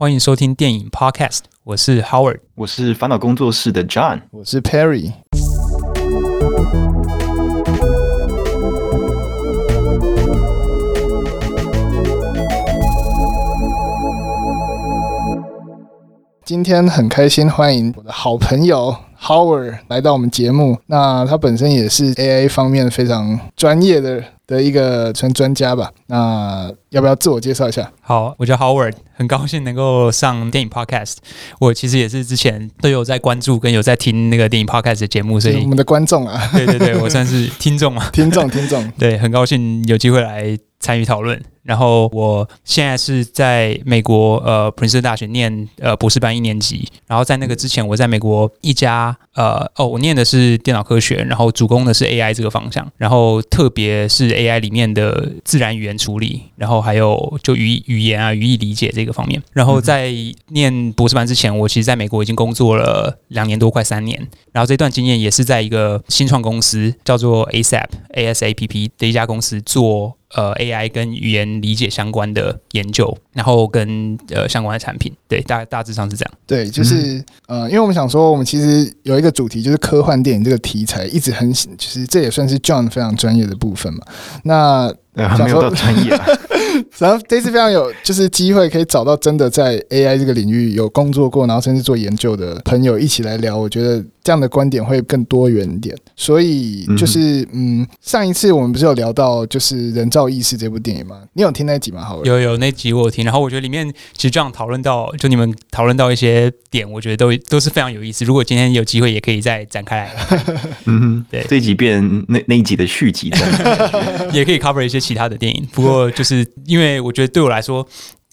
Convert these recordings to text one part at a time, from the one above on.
欢迎收听电影 Podcast，我是 Howard，我是烦恼工作室的 John，我是 Perry。今天很开心，欢迎我的好朋友 Howard 来到我们节目。那他本身也是 AI 方面非常专业的的一个专专家吧？那要不要自我介绍一下？好，我叫 Howard。很高兴能够上电影 Podcast，我其实也是之前都有在关注跟有在听那个电影 Podcast 的节目，所以我们的观众啊，对对对，我算是听众啊，听 众听众，对，很高兴有机会来参与讨论。然后我现在是在美国呃普林斯顿大学念呃博士班一年级，然后在那个之前我在美国一家呃哦我念的是电脑科学，然后主攻的是 AI 这个方向，然后特别是 AI 里面的自然语言处理，然后还有就语语言啊语义理解这个。方面，然后在念博士班之前，我其实在美国已经工作了两年多，快三年。然后这段经验也是在一个新创公司，叫做 ASAP ASAPP 的一家公司做呃 AI 跟语言理解相关的研究，然后跟呃相关的产品。对，大大致上是这样。对，就是、嗯、呃，因为我们想说，我们其实有一个主题，就是科幻电影这个题材一直很，其实这也算是 John 非常专业的部分嘛。那 对，还没有到专业、啊。然后这次非常有就是机会可以找到真的在 AI 这个领域有工作过，然后甚至做研究的朋友一起来聊，我觉得这样的观点会更多元一点。所以就是嗯，上一次我们不是有聊到就是《人造意识》这部电影吗？你有听那集吗？好，有有那集我有听，然后我觉得里面其实这样讨论到，就你们讨论到一些点，我觉得都都是非常有意思。如果今天有机会，也可以再展开来。嗯哼，对，这集变那那一集的续集，也可以 cover 一些其他的电影。不过就是因为。我觉得对我来说，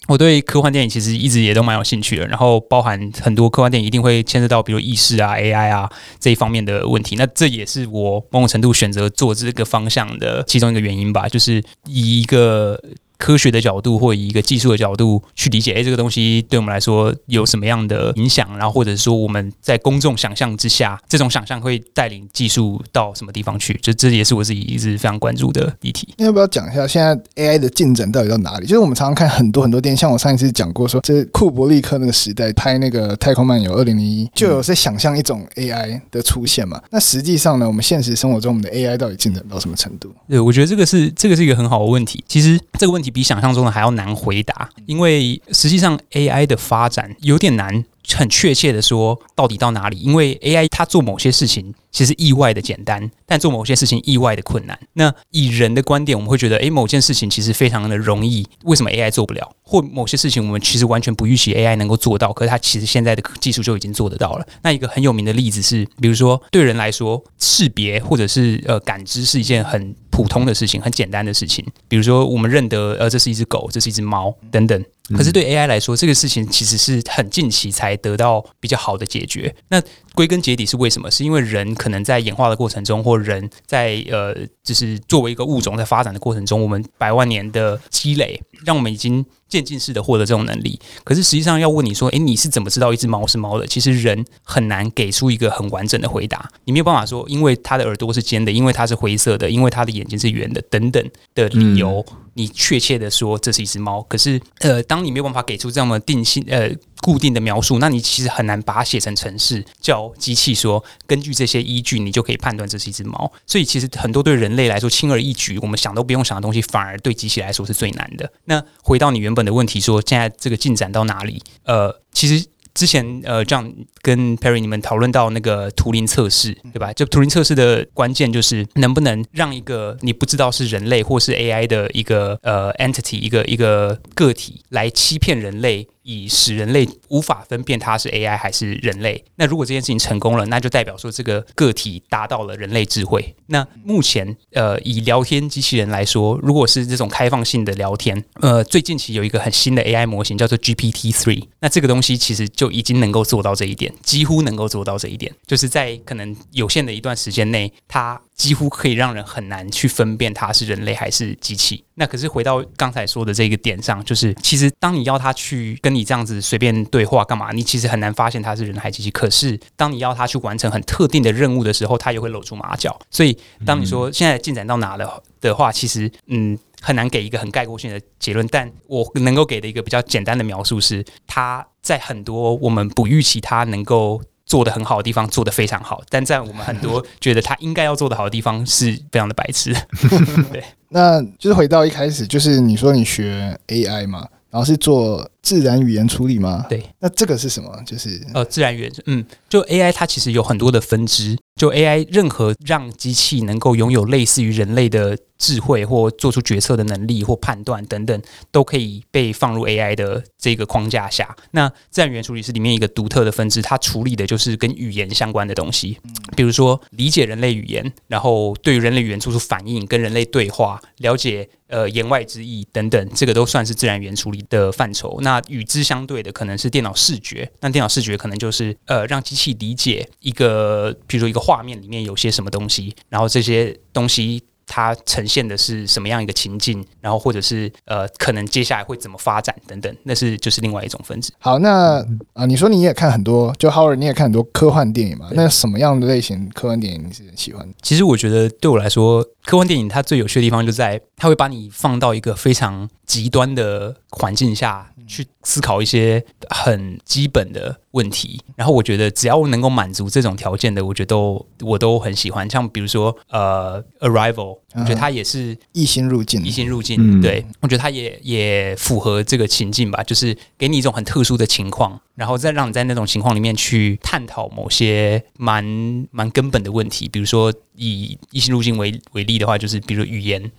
我对科幻电影其实一直也都蛮有兴趣的。然后包含很多科幻电影一定会牵涉到，比如意识啊、AI 啊这一方面的问题。那这也是我某种程度选择做这个方向的其中一个原因吧，就是以一个。科学的角度或以一个技术的角度去理解，哎，这个东西对我们来说有什么样的影响？然后或者说我们在公众想象之下，这种想象会带领技术到什么地方去？就这也是我自己一直非常关注的议题。要不要讲一下现在 AI 的进展到底到哪里？就是我们常常看很多很多电影，像我上一次讲过说，这库伯利克那个时代拍那个《太空漫游》二零零一，就有在想象一种 AI 的出现嘛。那实际上呢，我们现实生活中我们的 AI 到底进展到什么程度？对，我觉得这个是这个是一个很好的问题。其实这个问题。比想象中的还要难回答，因为实际上 AI 的发展有点难。很确切的说，到底到哪里？因为 AI 它做某些事情其实意外的简单，但做某些事情意外的困难。那以人的观点，我们会觉得，诶，某件事情其实非常的容易，为什么 AI 做不了？或某些事情我们其实完全不预期 AI 能够做到，可是它其实现在的技术就已经做得到了。那一个很有名的例子是，比如说对人来说，识别或者是呃感知是一件很普通的事情，很简单的事情。比如说我们认得，呃，这是一只狗，这是一只猫，等等。可是对 AI 来说，这个事情其实是很近期才得到比较好的解决。那归根结底是为什么？是因为人可能在演化的过程中，或人在呃，就是作为一个物种在发展的过程中，我们百万年的积累，让我们已经渐进式的获得这种能力。可是实际上要问你说，诶，你是怎么知道一只猫是猫的？其实人很难给出一个很完整的回答。你没有办法说，因为它的耳朵是尖的，因为它是灰色的，因为它的眼睛是圆的，等等的理由。嗯你确切的说这是一只猫，可是呃，当你没有办法给出这么定性呃固定的描述，那你其实很难把它写成程式，叫机器说根据这些依据，你就可以判断这是一只猫。所以其实很多对人类来说轻而易举，我们想都不用想的东西，反而对机器来说是最难的。那回到你原本的问题，说现在这个进展到哪里？呃，其实。之前呃，这样跟 Perry 你们讨论到那个图灵测试，对吧？就图灵测试的关键就是能不能让一个你不知道是人类或是 AI 的一个呃 entity 一个一个个体来欺骗人类。以使人类无法分辨它是 AI 还是人类。那如果这件事情成功了，那就代表说这个个体达到了人类智慧。那目前，呃，以聊天机器人来说，如果是这种开放性的聊天，呃，最近期有一个很新的 AI 模型叫做 GPT-3。那这个东西其实就已经能够做到这一点，几乎能够做到这一点，就是在可能有限的一段时间内，它几乎可以让人很难去分辨它是人类还是机器。那可是回到刚才说的这个点上，就是其实当你要它去跟你这样子随便对话干嘛，你其实很难发现它是人还是机器。可是当你要它去完成很特定的任务的时候，它又会露出马脚。所以当你说现在进展到哪了的话，其实嗯很难给一个很概括性的结论。但我能够给的一个比较简单的描述是，它在很多我们不预期它能够。做的很好的地方做的非常好，但在我们很多觉得他应该要做的好的地方是非常的白痴。对，那就是回到一开始，就是你说你学 AI 嘛，然后是做自然语言处理吗？对，那这个是什么？就是呃，自然语言，嗯，就 AI 它其实有很多的分支。就 AI，任何让机器能够拥有类似于人类的智慧或做出决策的能力或判断等等，都可以被放入 AI 的这个框架下。那自然语言处理是里面一个独特的分支，它处理的就是跟语言相关的东西，比如说理解人类语言，然后对于人类语言做出反应，跟人类对话，了解呃言外之意等等，这个都算是自然语言处理的范畴。那与之相对的可能是电脑视觉，那电脑视觉可能就是呃让机器理解一个，比如说一个。画面里面有些什么东西，然后这些东西它呈现的是什么样一个情境，然后或者是呃，可能接下来会怎么发展等等，那是就是另外一种分支。好，那啊，你说你也看很多，就 Howard 你也看很多科幻电影嘛？那什么样的类型科幻电影你是喜欢？其实我觉得对我来说，科幻电影它最有趣的地方就在它会把你放到一个非常极端的环境下。去思考一些很基本的问题，然后我觉得只要能够满足这种条件的，我觉得都我都很喜欢。像比如说呃，Arrival，我觉得它也是异星入境，异星入境，对，我觉得它也也符合这个情境吧，就是给你一种很特殊的情况，然后再让你在那种情况里面去探讨某些蛮蛮根本的问题，比如说。以异星入境为为例的话，就是比如语言，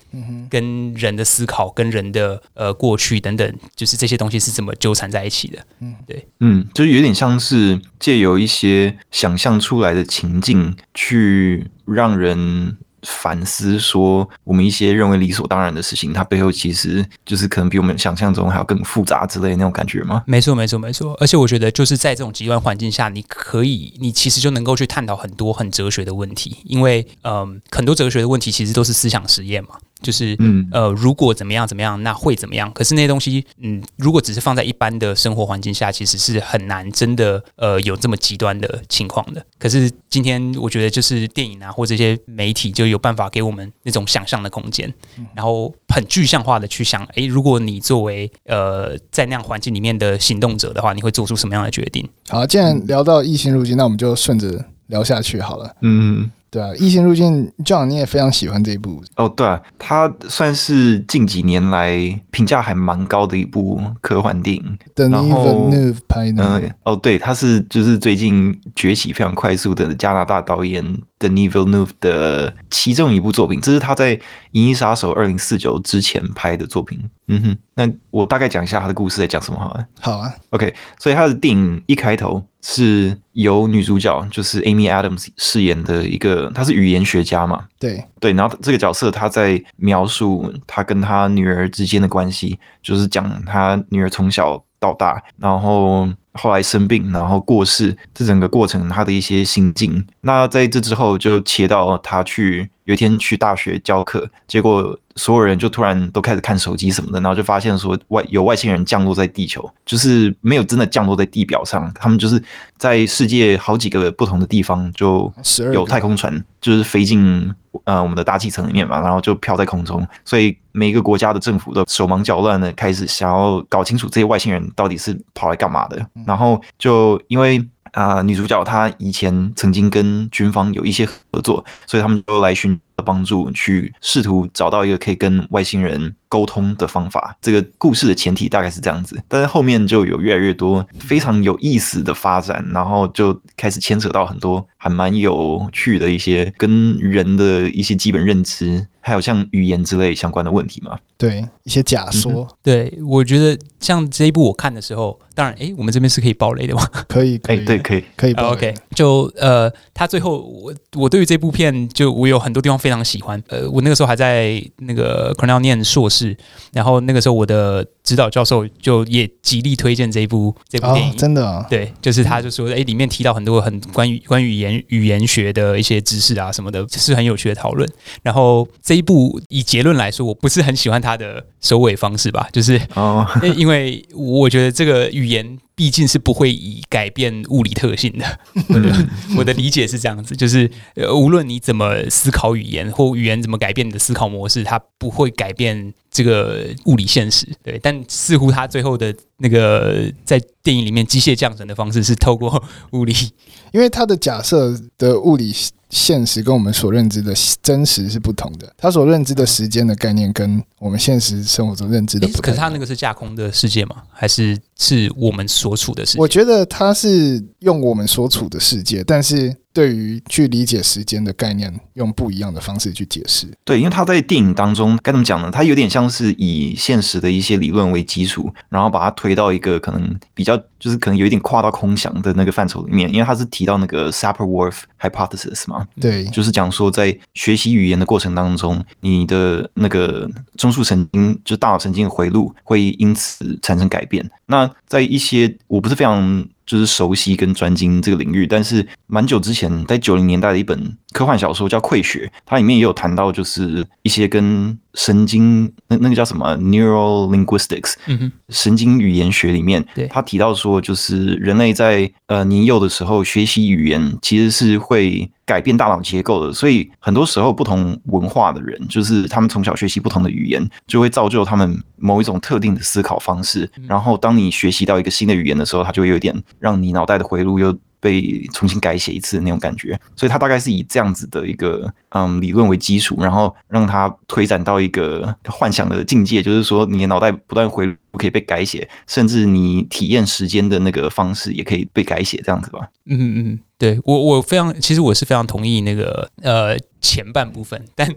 跟人的思考，跟人的呃过去等等，就是这些东西是怎么纠缠在一起的？嗯，对，嗯，就是有点像是借由一些想象出来的情境，去让人。反思说，我们一些认为理所当然的事情，它背后其实就是可能比我们想象中还要更复杂之类的那种感觉吗？没错，没错，没错。而且我觉得，就是在这种极端环境下，你可以，你其实就能够去探讨很多很哲学的问题，因为，嗯、呃，很多哲学的问题其实都是思想实验嘛。就是，嗯，呃，如果怎么样怎么样，那会怎么样？可是那些东西，嗯，如果只是放在一般的生活环境下，其实是很难真的，呃，有这么极端的情况的。可是今天，我觉得就是电影啊，或这些媒体就有办法给我们那种想象的空间，然后很具象化的去想，诶，如果你作为呃在那样环境里面的行动者的话，你会做出什么样的决定？好，既然聊到异星入境，那我们就顺着聊下去好了。嗯。对啊，异形入境，John 你也非常喜欢这一部哦。对啊，它算是近几年来评价还蛮高的一部科幻电影。然后拍的。嗯，哦，对，他是就是最近崛起非常快速的加拿大导演 Denis Villeneuve 的其中一部作品，这是他在《银翼杀手二零四九》之前拍的作品。嗯哼，那我大概讲一下他的故事在讲什么好了。好啊，OK，所以他的电影一开头是由女主角就是 Amy Adams 饰演的一个，她是语言学家嘛。对对，然后这个角色她在描述她跟她女儿之间的关系，就是讲她女儿从小到大，然后后来生病，然后过世，这整个过程他的一些心境。那在这之后就切到他去。有一天去大学教课，结果所有人就突然都开始看手机什么的，然后就发现说外有外星人降落在地球，就是没有真的降落在地表上，他们就是在世界好几个不同的地方就有太空船，就是飞进呃我们的大气层里面嘛，然后就飘在空中，所以每一个国家的政府都手忙脚乱的开始想要搞清楚这些外星人到底是跑来干嘛的，然后就因为。啊、女主角她以前曾经跟军方有一些合作，所以他们就来寻帮助，去试图找到一个可以跟外星人沟通的方法。这个故事的前提大概是这样子，但是后面就有越来越多非常有意思的发展，然后就开始牵扯到很多还蛮有趣的一些跟人的一些基本认知。还有像语言之类相关的问题嘛？对，一些假说。嗯、对，我觉得像这一部我看的时候，当然，哎，我们这边是可以爆雷的吗？可以，可以，对，可以，可以爆雷。OK，就呃，他最后，我我对于这部片，就我有很多地方非非常喜欢。呃，我那个时候还在那个 Cornell 念硕士，然后那个时候我的。指导教授就也极力推荐这一部这部电影，哦、真的、哦，对，就是他就说，哎，里面提到很多很关于关于语言语言学的一些知识啊什么的，是很有趣的讨论。然后这一部以结论来说，我不是很喜欢他的收尾方式吧，就是哦，因为我觉得这个语言。毕竟是不会以改变物理特性的，我的理解是这样子，就是呃，无论你怎么思考语言或语言怎么改变你的思考模式，它不会改变这个物理现实。对，但似乎他最后的那个在电影里面机械降神的方式是透过物理，因为他的假设的物理。现实跟我们所认知的真实是不同的，他所认知的时间的概念跟我们现实生活中认知的不同。可是他那个是架空的世界吗？还是是我们所处的世界？我觉得他是用我们所处的世界，但是。对于去理解时间的概念，用不一样的方式去解释。对，因为他在电影当中该怎么讲呢？他有点像是以现实的一些理论为基础，然后把它推到一个可能比较，就是可能有一点跨到空想的那个范畴里面。因为他是提到那个 s a p p e r w o r f hypothesis 嘛，对，就是讲说在学习语言的过程当中，你的那个中枢神经，就是大脑神经的回路，会因此产生改变。那在一些我不是非常。就是熟悉跟专精这个领域，但是蛮久之前，在九零年代的一本科幻小说叫《溃血》，它里面也有谈到，就是一些跟神经那那个叫什么 Neural Linguistics，嗯哼，神经语言学里面，对，他提到说，就是人类在呃年幼的时候学习语言，其实是会。改变大脑结构的，所以很多时候不同文化的人，就是他们从小学习不同的语言，就会造就他们某一种特定的思考方式。然后，当你学习到一个新的语言的时候，它就会有点让你脑袋的回路又被重新改写一次的那种感觉。所以，他大概是以这样子的一个嗯理论为基础，然后让它推展到一个幻想的境界，就是说你的脑袋不断回路可以被改写，甚至你体验时间的那个方式也可以被改写，这样子吧。嗯嗯。对我，我非常，其实我是非常同意那个呃前半部分，但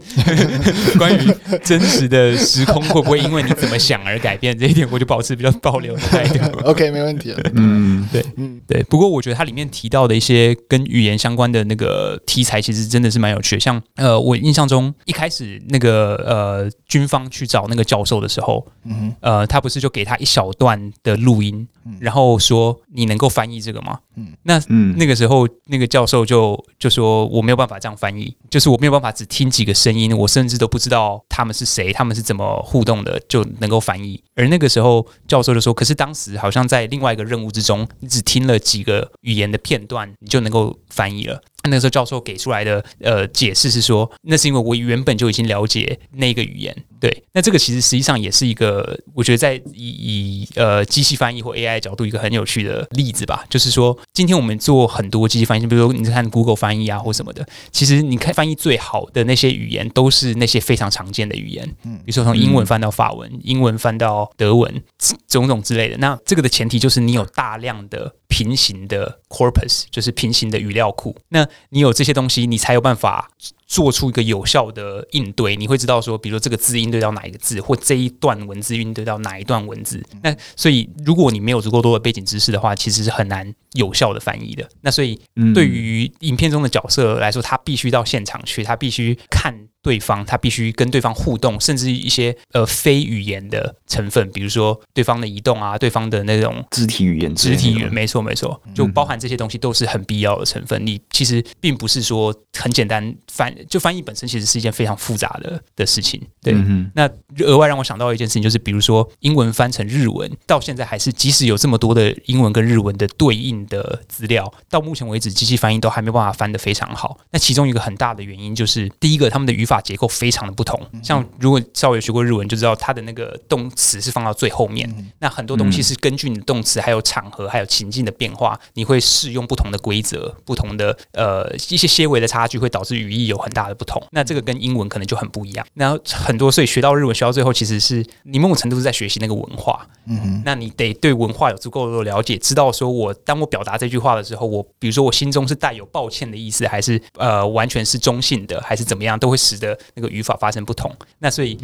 关于真实的时空会不会因为你怎么想而改变这一点，我就保持比较保留的态度。OK，没问题。嗯，对，嗯，对。不过我觉得它里面提到的一些跟语言相关的那个题材，其实真的是蛮有趣的。像呃，我印象中一开始那个呃军方去找那个教授的时候，嗯，呃，他不是就给他一小段的录音，然后说你能够翻译这个吗？嗯，那嗯那个时候。那个教授就就说，我没有办法这样翻译，就是我没有办法只听几个声音，我甚至都不知道他们是谁，他们是怎么互动的就能够翻译。而那个时候教授就说，可是当时好像在另外一个任务之中，你只听了几个语言的片段，你就能够翻译了。那个时候教授给出来的呃解释是说，那是因为我原本就已经了解那个语言。对，那这个其实实际上也是一个，我觉得在以以呃机器翻译或 AI 角度一个很有趣的例子吧。就是说，今天我们做很多机器翻译，比如说你看 Google 翻译啊或什么的，其实你看翻译最好的那些语言都是那些非常常见的语言，嗯，比如说从英文翻到法文，英文翻到德文，种种之类的。那这个的前提就是你有大量的平行的 corpus，就是平行的语料库。那你有这些东西，你才有办法。做出一个有效的应对，你会知道说，比如说这个字应对到哪一个字，或这一段文字应对到哪一段文字。那所以，如果你没有足够多的背景知识的话，其实是很难有效的翻译的。那所以，对于影片中的角色来说，他必须到现场去，他必须看。对方他必须跟对方互动，甚至一些呃非语言的成分，比如说对方的移动啊，对方的那种肢体语言，肢体语言，没错没错，就包含这些东西都是很必要的成分。你其实并不是说很简单翻，就翻译本身其实是一件非常复杂的的事情。对，那额外让我想到一件事情，就是比如说英文翻成日文，到现在还是即使有这么多的英文跟日文的对应的资料，到目前为止机器翻译都还没办法翻得非常好。那其中一个很大的原因就是，第一个他们的语法。结构非常的不同，像如果稍微学过日文，就知道它的那个动词是放到最后面。那很多东西是根据你的动词、还有场合、还有情境的变化，你会适用不同的规则，不同的呃一些些微的差距，会导致语义有很大的不同。那这个跟英文可能就很不一样。那很多所以学到日文学到最后，其实是你某种程度是在学习那个文化。嗯哼，那你得对文化有足够的了解，知道说我当我表达这句话的时候，我比如说我心中是带有抱歉的意思，还是呃完全是中性的，还是怎么样，都会使得那个语法发生不同，那所以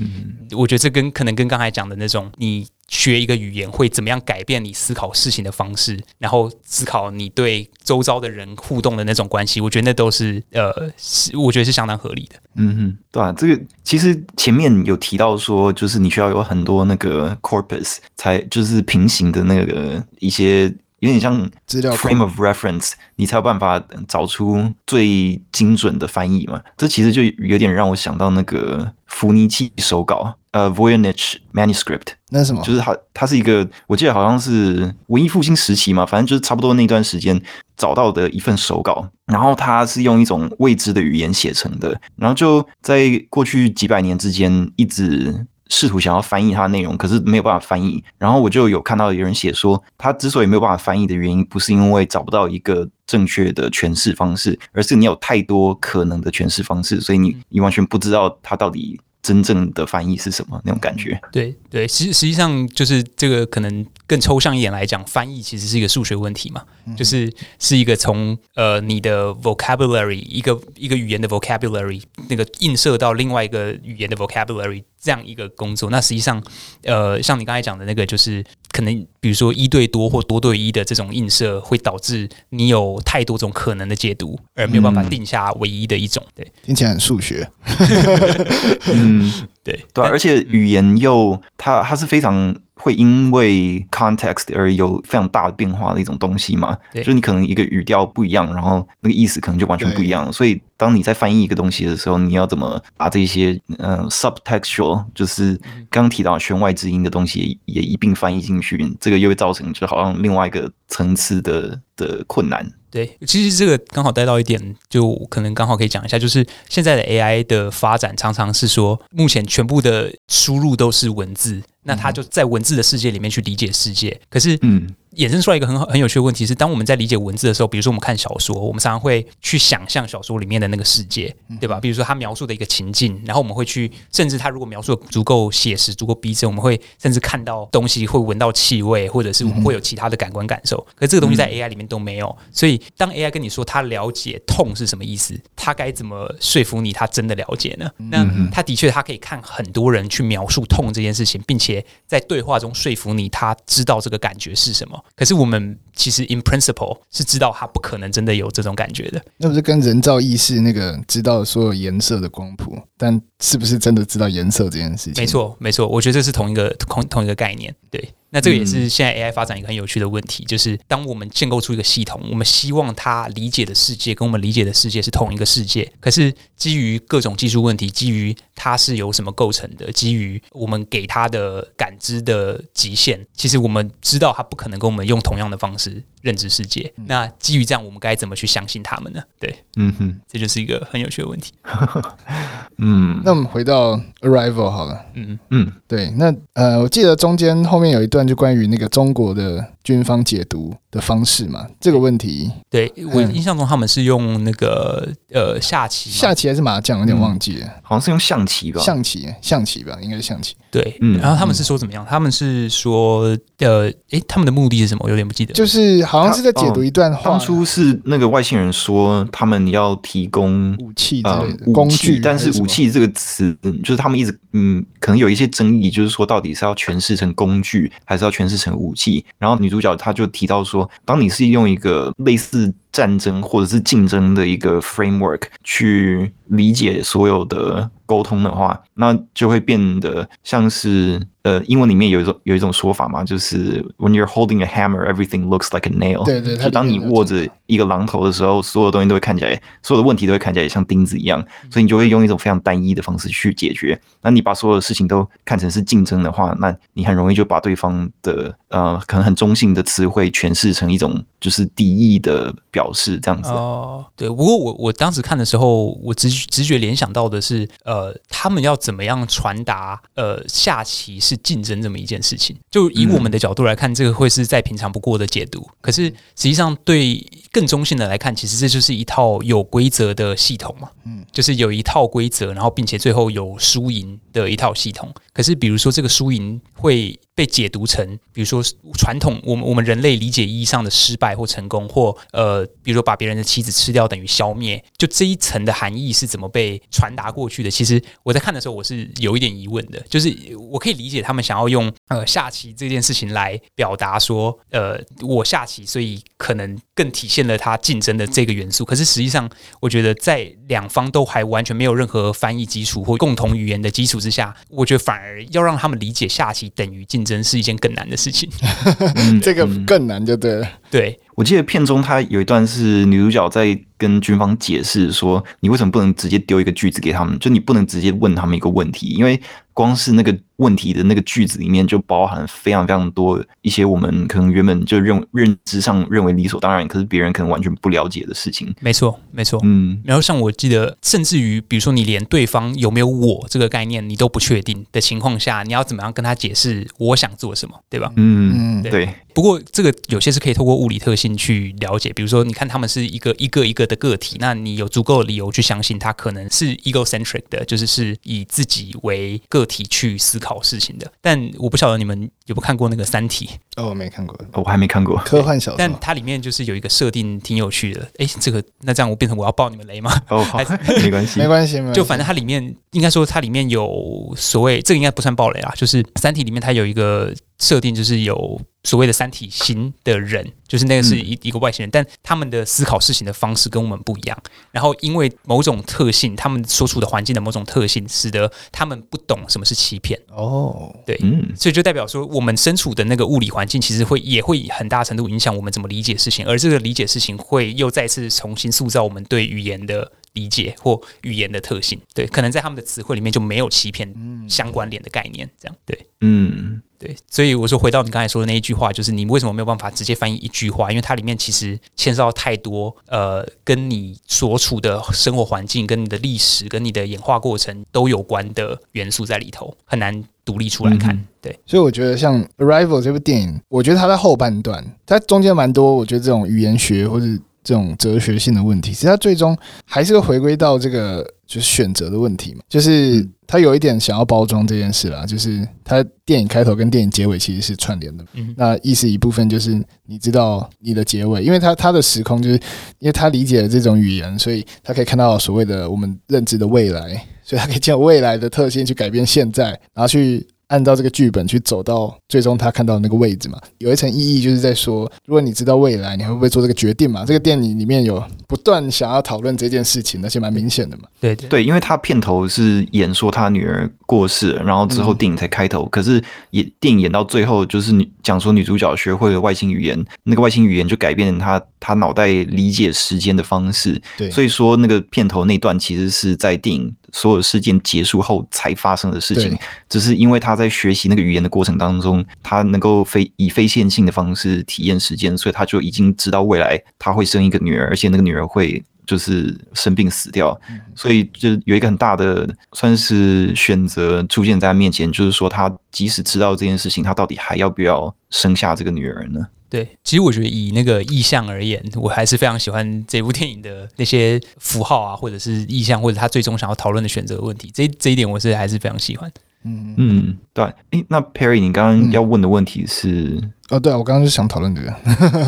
我觉得这跟可能跟刚才讲的那种你学一个语言会怎么样改变你思考事情的方式，然后思考你对周遭的人互动的那种关系，我觉得那都是呃，是我觉得是相当合理的。嗯哼，对啊，这个其实前面有提到说，就是你需要有很多那个 corpus 才就是平行的那个一些。有点像资料 frame of reference，你才有办法找出最精准的翻译嘛。这其实就有点让我想到那个伏尼契手稿，呃，Voynich manuscript。那是什么？就是它，它是一个，我记得好像是文艺复兴时期嘛，反正就是差不多那段时间找到的一份手稿。然后它是用一种未知的语言写成的，然后就在过去几百年之间一直。试图想要翻译它的内容，可是没有办法翻译。然后我就有看到有人写说，他之所以没有办法翻译的原因，不是因为找不到一个正确的诠释方式，而是你有太多可能的诠释方式，所以你你完全不知道它到底真正的翻译是什么那种感觉。对对，实实际上就是这个可能更抽象一点来讲，翻译其实是一个数学问题嘛，就是是一个从呃你的 vocabulary 一个一个语言的 vocabulary 那个映射到另外一个语言的 vocabulary。这样一个工作，那实际上，呃，像你刚才讲的那个，就是可能比如说一对多或多对一的这种映射，会导致你有太多种可能的解读，而没有办法定下唯一的一种。对，听起来很数学。嗯，对对，而且语言又它它是非常。会因为 context 而有非常大的变化的一种东西嘛？对就是你可能一个语调不一样，然后那个意思可能就完全不一样。所以当你在翻译一个东西的时候，你要怎么把这些呃 subtextual，就是刚刚提到弦外之音的东西也一并翻译进去，这个又会造成就好像另外一个层次的的困难。对，其实这个刚好带到一点，就可能刚好可以讲一下，就是现在的 AI 的发展常常是说，目前全部的输入都是文字，那他就在文字的世界里面去理解世界。可是，嗯。衍生出来一个很好很有趣的问题是，当我们在理解文字的时候，比如说我们看小说，我们常常会去想象小说里面的那个世界，对吧？比如说他描述的一个情境，然后我们会去，甚至他如果描述的足够写实、足够逼真，我们会甚至看到东西，会闻到气味，或者是我们会有其他的感官感受。可是这个东西在 AI 里面都没有，所以当 AI 跟你说他了解痛是什么意思，他该怎么说服你他真的了解呢？那他的确他可以看很多人去描述痛这件事情，并且在对话中说服你他知道这个感觉是什么。可是我们其实 in principle 是知道它不可能真的有这种感觉的。那不是跟人造意识那个知道所有颜色的光谱，但是不是真的知道颜色这件事情？没错，没错，我觉得这是同一个同同一个概念，对。那这个也是现在 AI 发展一个很有趣的问题，就是当我们建构出一个系统，我们希望它理解的世界跟我们理解的世界是同一个世界，可是基于各种技术问题，基于它是由什么构成的，基于我们给它的感知的极限，其实我们知道它不可能跟我们用同样的方式认知世界。那基于这样，我们该怎么去相信他们呢？对，嗯哼，这就是一个很有趣的问题。嗯，那我们回到 Arrival 好了。嗯嗯，对，那呃，我记得中间后面有一段。就关于那个中国的军方解读的方式嘛，这个问题，对，我印象中他们是用那个呃下棋，下棋还是麻将，有点忘记了，好像是用象棋吧，象棋，象棋吧，应该是象棋。对，嗯，然后他们是说怎么样？他们是说呃，诶，他们的目的是什么？我有点不记得，就是好像是在解读一段话。当初是那个外星人说他们要提供武器之类的工具，但是武器这个词，就是他们一直嗯，可能有一些争议，就是说到底是要诠释成工具，还是要诠释成武器？然后女主角她就提到说，当你是用一个类似战争或者是竞争的一个 framework 去理解所有的。沟通的话，那就会变得像是呃，英文里面有一种有一种说法嘛，就是 when you're holding a hammer, everything looks like a nail。对对，就当你握着一个榔头的时候，所有东西都会看起来，所有的问题都会看起来像钉子一样，所以你就会用一种非常单一的方式去解决。那你把所有的事情都看成是竞争的话，那你很容易就把对方的呃可能很中性的词汇诠释成一种就是敌意的表表示，这样子。哦，对。不过我我当时看的时候，我直直觉联想到的是。呃，他们要怎么样传达？呃，下棋是竞争这么一件事情。就以我们的角度来看，这个会是再平常不过的解读。可是实际上，对更中性的来看，其实这就是一套有规则的系统嘛。嗯，就是有一套规则，然后并且最后有输赢的一套系统。可是，比如说这个输赢会被解读成，比如说传统我们我们人类理解意义上的失败或成功，或呃比如说把别人的妻子吃掉等于消灭，就这一层的含义是怎么被传达过去的？其实我在看的时候，我是有一点疑问的，就是我可以理解他们想要用呃下棋这件事情来表达说，呃，我下棋，所以可能更体现了它竞争的这个元素。可是实际上，我觉得在两方都还完全没有任何翻译基础或共同语言的基础之下，我觉得反而要让他们理解下棋等于竞争是一件更难的事情。嗯、这个更难，就对了。对，我记得片中他有一段是女主角在跟军方解释说，你为什么不能直接丢一个句子给他们？就你不能直接问他们一个问题，因为光是那个问题的那个句子里面就包含非常非常多一些我们可能原本就认认知上认为理所当然，可是别人可能完全不了解的事情。没错，没错。嗯，然后像我记得，甚至于比如说你连对方有没有我这个概念你都不确定的情况下，你要怎么样跟他解释我想做什么，对吧？嗯，对。对不过这个有些是可以透过物理特性去了解，比如说你看他们是一个一个一个的个体，那你有足够的理由去相信他可能是 egocentric 的，就是是以自己为个体去思考事情的。但我不晓得你们有没有看过那个《三体》？哦，我没看过，我还没看过科幻小说。但它里面就是有一个设定挺有趣的。哎，这个那这样我变成我要爆你们雷吗？哦，好，没关系，没关系，就反正它里面应该说它里面有所谓，这个应该不算爆雷啦，就是《三体》里面它有一个。设定就是有所谓的三体型的人，就是那个是一一个外星人，但他们的思考事情的方式跟我们不一样。然后因为某种特性，他们所处的环境的某种特性，使得他们不懂什么是欺骗。哦，对，嗯，所以就代表说，我们身处的那个物理环境，其实会也会很大程度影响我们怎么理解事情，而这个理解事情会又再次重新塑造我们对语言的理解或语言的特性。对，可能在他们的词汇里面就没有欺骗相关联的概念，这样对，嗯。对，所以我说回到你刚才说的那一句话，就是你为什么没有办法直接翻译一句话？因为它里面其实牵涉到太多呃，跟你所处的生活环境、跟你的历史、跟你的演化过程都有关的元素在里头，很难独立出来看。嗯、对，所以我觉得像《Arrival》这部电影，我觉得它在后半段，它中间蛮多，我觉得这种语言学或者这种哲学性的问题，其实它最终还是会回归到这个就是选择的问题嘛，就是。他有一点想要包装这件事啦，就是他电影开头跟电影结尾其实是串联的。嗯，那意思一部分就是你知道你的结尾，因为他他的时空就是因为他理解了这种语言，所以他可以看到所谓的我们认知的未来，所以他可以借未来的特性去改变现在，然后去。按照这个剧本去走到最终他看到的那个位置嘛，有一层意义就是在说，如果你知道未来，你会不会做这个决定嘛？这个电影里面有不断想要讨论这件事情，而且蛮明显的嘛。对对对，因为他片头是演说他女儿过世了，然后之后电影才开头，嗯、可是演电影演到最后就是女讲说女主角学会了外星语言，那个外星语言就改变了他他脑袋理解时间的方式。对，所以说那个片头那段其实是在电影。所有事件结束后才发生的事情，只是因为他在学习那个语言的过程当中，他能够非以非线性的方式体验时间，所以他就已经知道未来他会生一个女儿，而且那个女儿会就是生病死掉，所以就有一个很大的算是选择出现在他面前，就是说他即使知道这件事情，他到底还要不要生下这个女儿呢？对，其实我觉得以那个意象而言，我还是非常喜欢这部电影的那些符号啊，或者是意象，或者他最终想要讨论的选择问题，这这一点我是还是非常喜欢。嗯嗯，对。诶，那 Perry，你刚刚要问的问题是？嗯、哦，对啊，我刚刚就想讨论这个。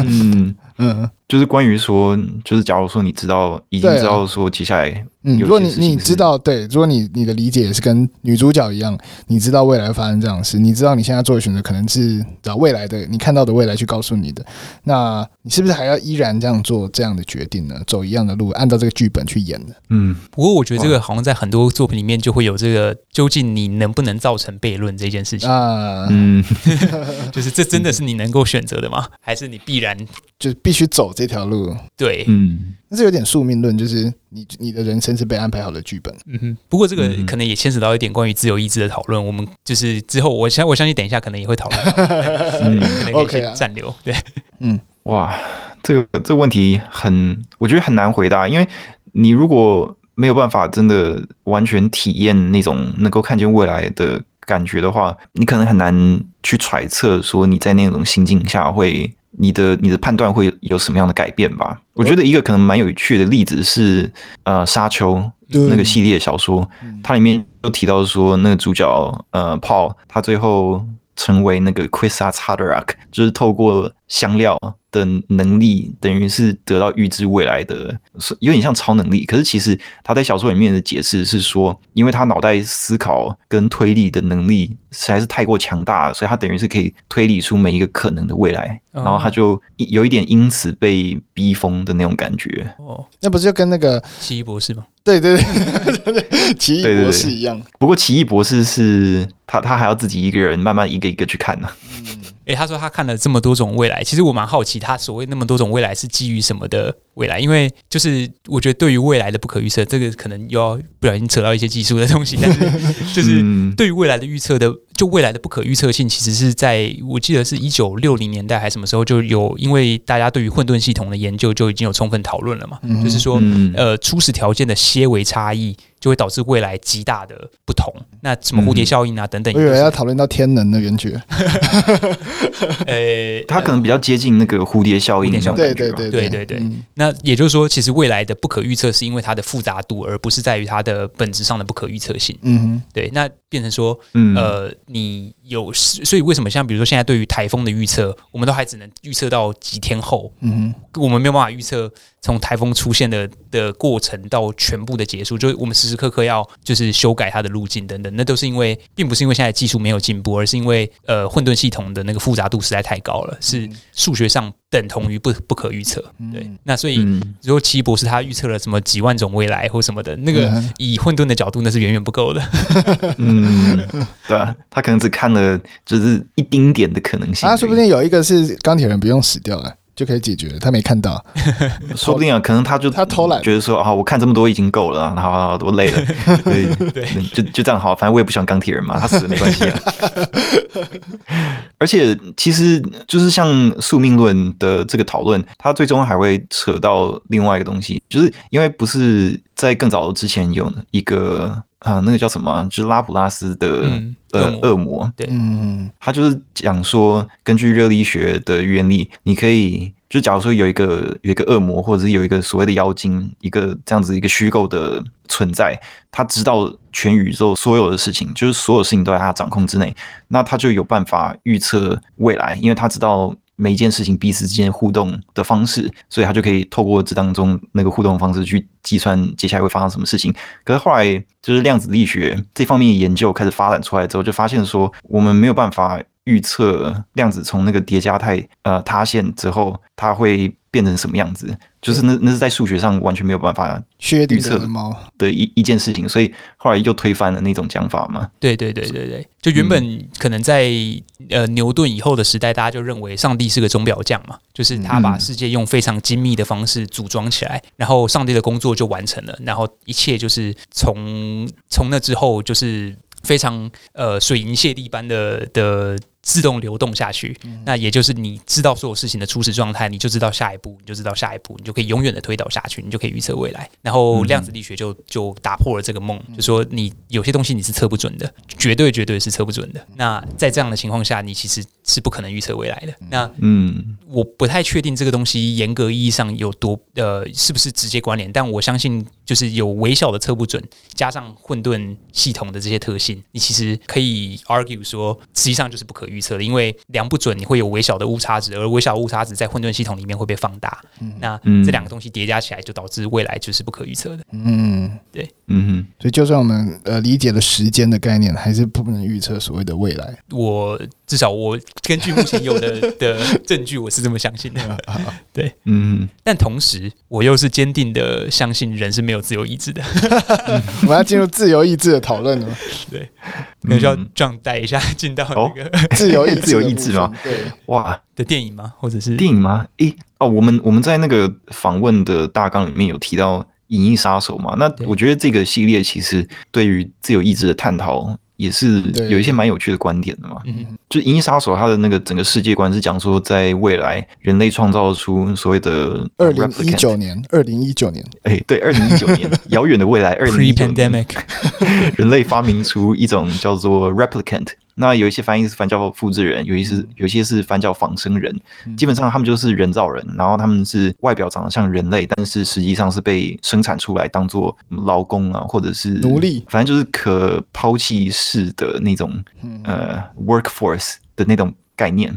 嗯 嗯，就是关于说，就是假如说你知道，已经知道说接下来。嗯，如果你你知道，对，如果你你的理解也是跟女主角一样，你知道未来发生这样的事，你知道你现在做的选择可能是找未来的，你看到的未来去告诉你的，那你是不是还要依然这样做这样的决定呢？走一样的路，按照这个剧本去演的？嗯，不过我觉得这个好像在很多作品里面就会有这个，究竟你能不能造成悖论这件事情啊？嗯，就是这真的是你能够选择的吗？还是你必然就必须走这条路？对，嗯。那是有点宿命论，就是你你的人生是被安排好的剧本。嗯哼。不过这个可能也牵扯到一点关于自由意志的讨论。我们就是之后，我相我相信等一下可能也会讨论。嗯，OK 啊，暂留。对，嗯，哇，这个这个问题很，我觉得很难回答，因为你如果没有办法真的完全体验那种能够看见未来的感觉的话，你可能很难去揣测说你在那种心境下会。你的你的判断会有什么样的改变吧？我觉得一个可能蛮有趣的例子是，呃，沙丘那个系列小说，它里面有提到说，那个主角呃，Paul，他最后成为那个 Quisatz Haderach，就是透过香料的能力，等于是得到预知未来的，有点像超能力。可是其实他在小说里面的解释是说，因为他脑袋思考跟推理的能力实在是太过强大了，所以他等于是可以推理出每一个可能的未来。然后他就有一点因此被逼疯的那种感觉。哦，那不是就跟那个奇异博士吗？对对对，奇异博士一样。不过奇异博士是他，他还要自己一个人慢慢一个一个去看呢、啊。嗯，诶，他说他看了这么多种未来，其实我蛮好奇，他所谓那么多种未来是基于什么的未来？因为就是我觉得对于未来的不可预测，这个可能又要不小心扯到一些技术的东西，但是 就是对于未来的预测的，就未来的不可预测性，其实是在我记得是一九六零年代还是什么时候就有，因为大家对于混沌系统的研究就已经有充分讨论了嘛，就是说呃初始条件的。些微差异就会导致未来极大的不同。那什么蝴蝶效应啊等等，我以为要讨论到天能的圆觉。呃，它可能比较接近那个蝴蝶效应。对对对对对对。那也就是说，其实未来的不可预测是因为它的复杂度，而不是在于它的本质上的不可预测性。嗯哼，对。那变成说，呃，你有所以为什么像比如说现在对于台风的预测，我们都还只能预测到几天后。嗯哼，我们没有办法预测从台风出现的的过程到全部的结束，就是我们时时刻刻要就是修改它的路径等等，那都是因为并不是因为现在技术没有进步，而是因为呃混沌系统的那个复杂度实在太高了，是数学上等同于不不可预测。对，那所以如果奇异博士他预测了什么几万种未来或什么的，那个以混沌的角度那是远远不够的。嗯，对啊，他可能只看了就是一丁点的可能性，他说不定有一个是钢铁人不用死掉了。就可以解决，他没看到，说不定啊，可能他就他偷懒，觉得说啊，我看这么多已经够了，好好，我累了，对对，就就这样好，反正我也不喜欢钢铁人嘛，他死了没关系啊。而且其实就是像宿命论的这个讨论，他最终还会扯到另外一个东西，就是因为不是在更早之前有一个。啊，那个叫什么？就是拉普拉斯的、嗯、呃恶魔，对，嗯，他就是讲说，根据热力学的原理，你可以就假如说有一个有一个恶魔，或者是有一个所谓的妖精，一个这样子一个虚构的存在，他知道全宇宙所有的事情，就是所有事情都在他掌控之内，那他就有办法预测未来，因为他知道。每一件事情彼此之间互动的方式，所以他就可以透过这当中那个互动方式去计算接下来会发生什么事情。可是后来就是量子力学这方面研究开始发展出来之后，就发现说我们没有办法预测量子从那个叠加态呃塌陷之后它会变成什么样子。就是那那是在数学上完全没有办法预测的猫的一一件事情，所以后来又推翻了那种讲法嘛。对对对对对，就原本可能在呃牛顿以后的时代，大家就认为上帝是个钟表匠嘛，就是他把世界用非常精密的方式组装起来，然后上帝的工作就完成了，然后一切就是从从那之后就是非常呃水银泻地般的的。自动流动下去，那也就是你知道所有事情的初始状态，你就知道下一步，你就知道下一步，你就可以永远的推导下去，你就可以预测未来。然后量子力学就就打破了这个梦，就说你有些东西你是测不准的，绝对绝对是测不准的。那在这样的情况下，你其实是不可能预测未来的。那嗯，我不太确定这个东西严格意义上有多呃是不是直接关联，但我相信就是有微小的测不准，加上混沌系统的这些特性，你其实可以 argue 说，实际上就是不可。预测的，因为量不准，你会有微小的误差值，而微小误差值在混沌系统里面会被放大。嗯、那这两个东西叠加起来，就导致未来就是不可预测的。嗯，对，嗯哼。所以，就算我们呃理解了时间的概念，还是不能预测所谓的未来。我至少我根据目前有的 的证据，我是这么相信的。对，嗯。但同时，我又是坚定的相信人是没有自由意志的。我们要进入自由意志的讨论了。对，那就要这样带一下进到那个。哦自由意志，自由意志吗？对，哇，的电影吗？或者是电影吗？诶、欸，哦，我们我们在那个访问的大纲里面有提到《银翼杀手》嘛？那我觉得这个系列其实对于自由意志的探讨。也是有一些蛮有趣的观点的嘛，就《银翼杀手》它的那个整个世界观是讲说，在未来人类创造出所谓的二零一九年，二零一九年，哎，对，二零一九年，遥远的未来，二零一九年，人类发明出一种叫做 replicant。那有一些翻译是翻叫复制人，有一些有些是翻叫仿生人。基本上他们就是人造人，然后他们是外表长得像人类，但是实际上是被生产出来当做劳工啊，或者是奴隶，反正就是可抛弃式的那种呃 workforce 的那种。概念。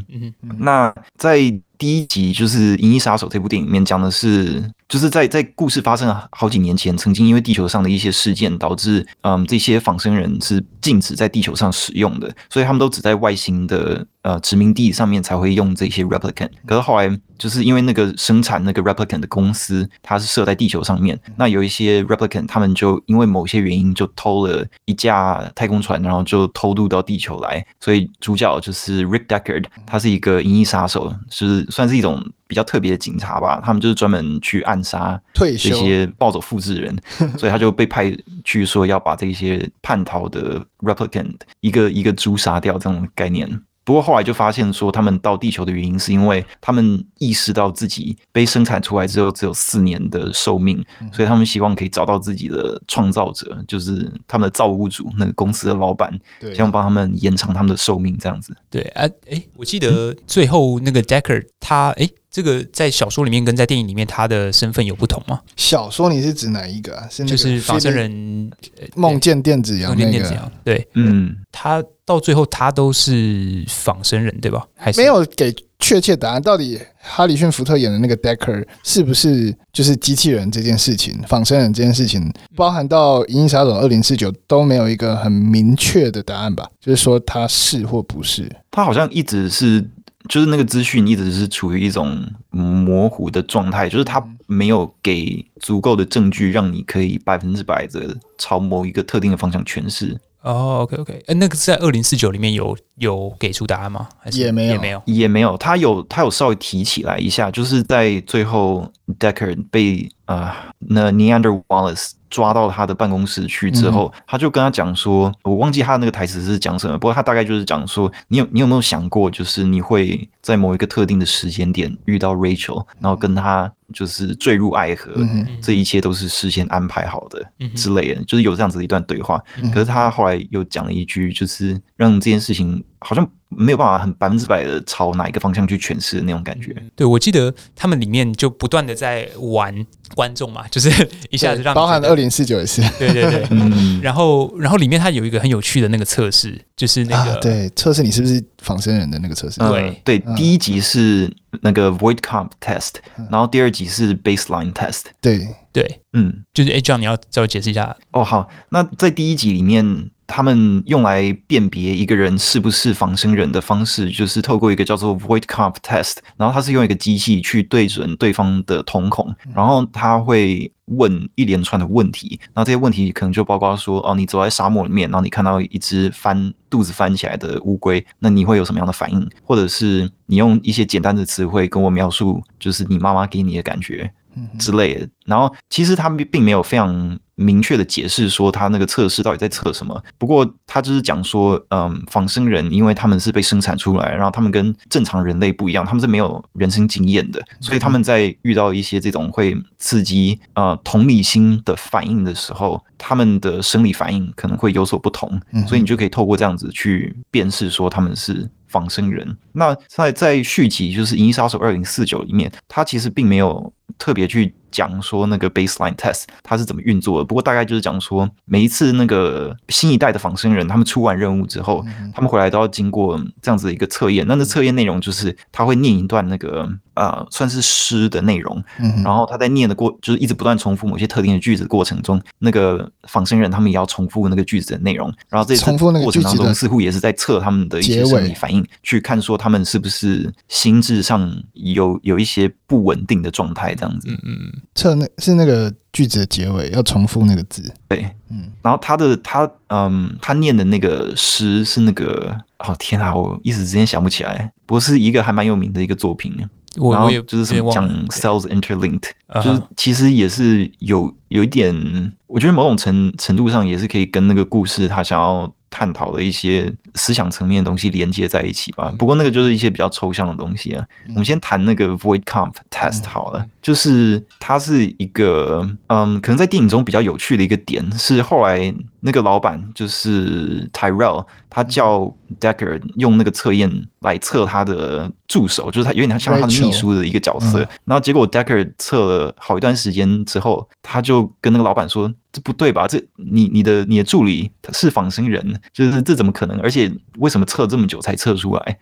那在第一集就是《银翼杀手》这部电影里面讲的是，就是在在故事发生好几年前，曾经因为地球上的一些事件导致，嗯，这些仿生人是禁止在地球上使用的，所以他们都只在外星的呃殖民地上面才会用这些 replicant。可是后来就是因为那个生产那个 replicant 的公司，它是设在地球上面，那有一些 replicant 他们就因为某些原因就偷了一架太空船，然后就偷渡到地球来，所以主角就是 Rick Deckard，他是一个银翼杀手，是。算是一种比较特别的警察吧，他们就是专门去暗杀这些暴走复制人，所以他就被派去说要把这些叛逃的 replicant 一个一个诛杀掉这种概念。不过后来就发现说，他们到地球的原因是因为他们意识到自己被生产出来之后只有四年的寿命，所以他们希望可以找到自己的创造者，就是他们的造物主，那个公司的老板，希望帮他们延长他们的寿命，这样子。对啊，哎，我记得最后那个 Deckard 他哎。这个在小说里面跟在电影里面他的身份有不同吗？小说你是指哪一个啊？是就是仿生人梦见电子羊那个？对，嗯，他到最后他都是仿生人对吧？还是没有给确切答案？到底哈里逊福特演的那个 Decker 是不是就是机器人这件事情？仿生人这件事情，包含到《银翼杀手二零四九》都没有一个很明确的答案吧？就是说他是或不是？他好像一直是。就是那个资讯一直是处于一种模糊的状态，就是他没有给足够的证据让你可以百分之百的朝某一个特定的方向诠释。哦，OK OK，哎，那个是在二零四九里面有有给出答案吗？还是也没有？也没有，也没有。他有他有稍微提起来一下，就是在最后，Deckard 被呃那 Neander Wallace。抓到他的办公室去之后，他就跟他讲说：“我忘记他那个台词是讲什么，不过他大概就是讲说，你有你有没有想过，就是你会在某一个特定的时间点遇到 Rachel，然后跟他就是坠入爱河，这一切都是事先安排好的之类的，就是有这样子的一段对话。可是他后来又讲了一句，就是让这件事情好像。”没有办法很百分之百的朝哪一个方向去诠释的那种感觉。对，我记得他们里面就不断的在玩观众嘛，就是 一下子让包含二零四九也是，对对对，嗯。然后，然后里面它有一个很有趣的那个测试，就是那个、啊、对测试你是不是仿生人的那个测试。对、嗯、对，第一集是那个 Voight Kampf Test，然后第二集是 Baseline Test。对对，嗯，就是哎，这样你要再解释一下哦。好，那在第一集里面。他们用来辨别一个人是不是仿生人的方式，就是透过一个叫做 Voight Kampf Test，然后他是用一个机器去对准对方的瞳孔，然后他会问一连串的问题，然后这些问题可能就包括说，哦，你走在沙漠里面，然后你看到一只翻肚子翻起来的乌龟，那你会有什么样的反应？或者是你用一些简单的词汇跟我描述，就是你妈妈给你的感觉之类的。然后其实他们并没有非常。明确的解释说他那个测试到底在测什么。不过他就是讲说，嗯，仿生人因为他们是被生产出来，然后他们跟正常人类不一样，他们是没有人生经验的，所以他们在遇到一些这种会刺激呃同理心的反应的时候，他们的生理反应可能会有所不同。所以你就可以透过这样子去辨识说他们是仿生人。那在在续集就是《银翼杀手二零四九》里面，他其实并没有特别去。讲说那个 baseline test 它是怎么运作的，不过大概就是讲说每一次那个新一代的仿生人他们出完任务之后，他们回来都要经过这样子的一个测验。那那测验内容就是他会念一段那个呃算是诗的内容，然后他在念的过就是一直不断重复某些特定的句子的过程中，那个仿生人他们也要重复那个句子的内容，然后这重复那个过程当中似乎也是在测他们的一些生理反应，去看说他们是不是心智上有有一些不稳定的状态这样子。嗯嗯。测那是那个句子的结尾要重复那个字，对，嗯，然后他的他嗯，他念的那个诗是那个哦天啊，我一时之间想不起来，不过是一个还蛮有名的一个作品，然后就是什么讲 cells interlinked，就是其实也是有有一点，我觉得某种程程度上也是可以跟那个故事他想要。探讨的一些思想层面的东西连接在一起吧。不过那个就是一些比较抽象的东西啊。我们先谈那个 Kampf Test 好了，就是它是一个嗯，可能在电影中比较有趣的一个点是后来那个老板就是 Tyrell，他叫 Decker 用那个测验来测他的助手，就是他有点像他的秘书的一个角色。嗯、然后结果 Decker 测了好一段时间之后，他就跟那个老板说：“这不对吧？这你你的你的助理他是仿生人，就是这怎么可能？而且为什么测这么久才测出来？”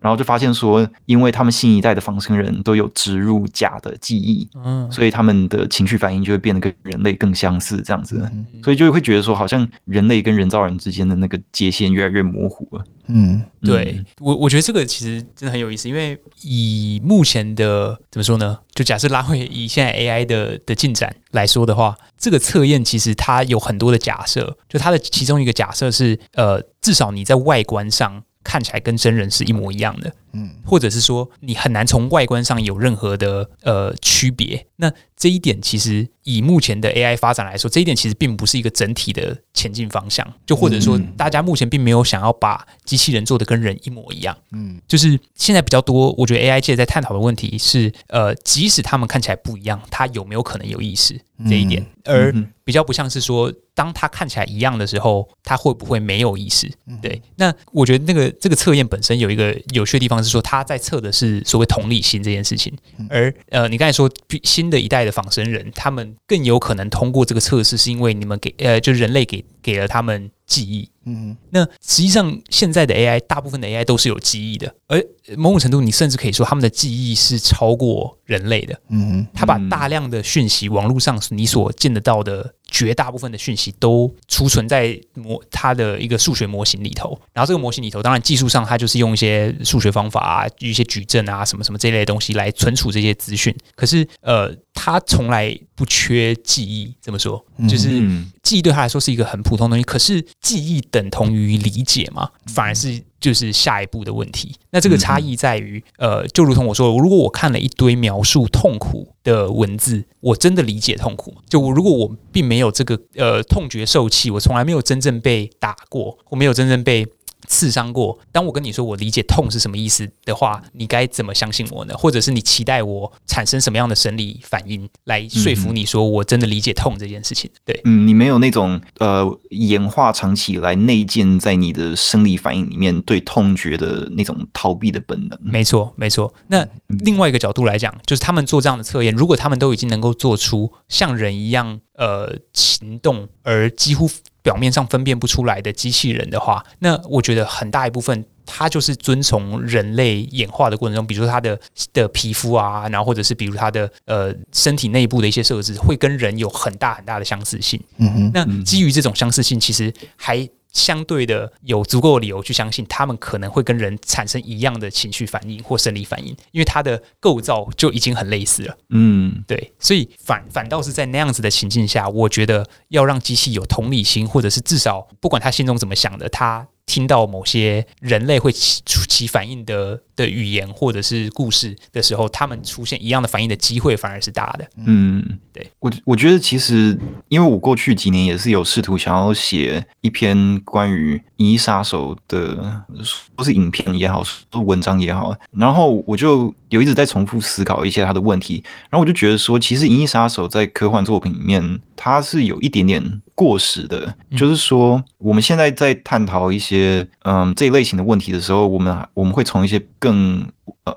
然后就发现说，因为他们新一代的仿生人都有植入假的记忆，嗯，所以他们的情绪反应就会变得跟人类更相似，这样子，所以就会觉得说，好像人类跟人造人之间的那个界限越来越模糊了。嗯，对我我觉得这个其实真的很有意思，因为以目前的怎么说呢？就假设拉回以现在 AI 的的进展来说的话，这个测验其实它有很多的假设，就它的其中一个假设是，呃，至少你在外观上。看起来跟真人是一模一样的，嗯，或者是说你很难从外观上有任何的呃区别。那这一点其实以目前的 AI 发展来说，这一点其实并不是一个整体的前进方向。就或者说，大家目前并没有想要把机器人做的跟人一模一样，嗯，就是现在比较多，我觉得 AI 界在探讨的问题是，呃，即使他们看起来不一样，它有没有可能有意识？这一点，而比较不像是说。当他看起来一样的时候，他会不会没有意识？对，那我觉得那个这个测验本身有一个有趣的地方是说，他在测的是所谓同理心这件事情。而呃，你刚才说新的一代的仿生人，他们更有可能通过这个测试，是因为你们给呃，就是人类给给了他们记忆。嗯，那实际上现在的 AI，大部分的 AI 都是有记忆的，而某种程度，你甚至可以说他们的记忆是超过人类的。嗯，他把大量的讯息，网络上你所见得到的。绝大部分的讯息都储存在模它的一个数学模型里头，然后这个模型里头，当然技术上它就是用一些数学方法啊，一些矩阵啊，什么什么这类的东西来存储这些资讯。可是，呃，它从来不缺记忆，怎么说？就是记忆对他来说是一个很普通的东西。可是，记忆等同于理解嘛？反而是。就是下一步的问题。那这个差异在于，呃，就如同我说，如果我看了一堆描述痛苦的文字，我真的理解痛苦吗？就我如果我并没有这个呃痛觉受气，我从来没有真正被打过，我没有真正被。刺伤过。当我跟你说我理解痛是什么意思的话，你该怎么相信我呢？或者是你期待我产生什么样的生理反应来说服你说我真的理解痛这件事情？对，嗯，你没有那种呃演化长期以来内建在你的生理反应里面对痛觉的那种逃避的本能。没错，没错。那另外一个角度来讲，就是他们做这样的测验，如果他们都已经能够做出像人一样呃行动，而几乎。表面上分辨不出来的机器人的话，那我觉得很大一部分，它就是遵从人类演化的过程中，比如说它的的皮肤啊，然后或者是比如它的呃身体内部的一些设置，会跟人有很大很大的相似性。嗯哼，那基于这种相似性，其实还。相对的，有足够的理由去相信他们可能会跟人产生一样的情绪反应或生理反应，因为它的构造就已经很类似了。嗯，对，所以反反倒是在那样子的情境下，我觉得要让机器有同理心，或者是至少不管他心中怎么想的，他。听到某些人类会起起反应的的语言或者是故事的时候，他们出现一样的反应的机会反而是大的。嗯，对我我觉得其实，因为我过去几年也是有试图想要写一篇关于《银翼杀手》的，不是影片也好，是文章也好，然后我就有一直在重复思考一些他的问题，然后我就觉得说，其实《银翼杀手》在科幻作品里面，它是有一点点。过时的，就是说，我们现在在探讨一些嗯这一类型的问题的时候，我们我们会从一些更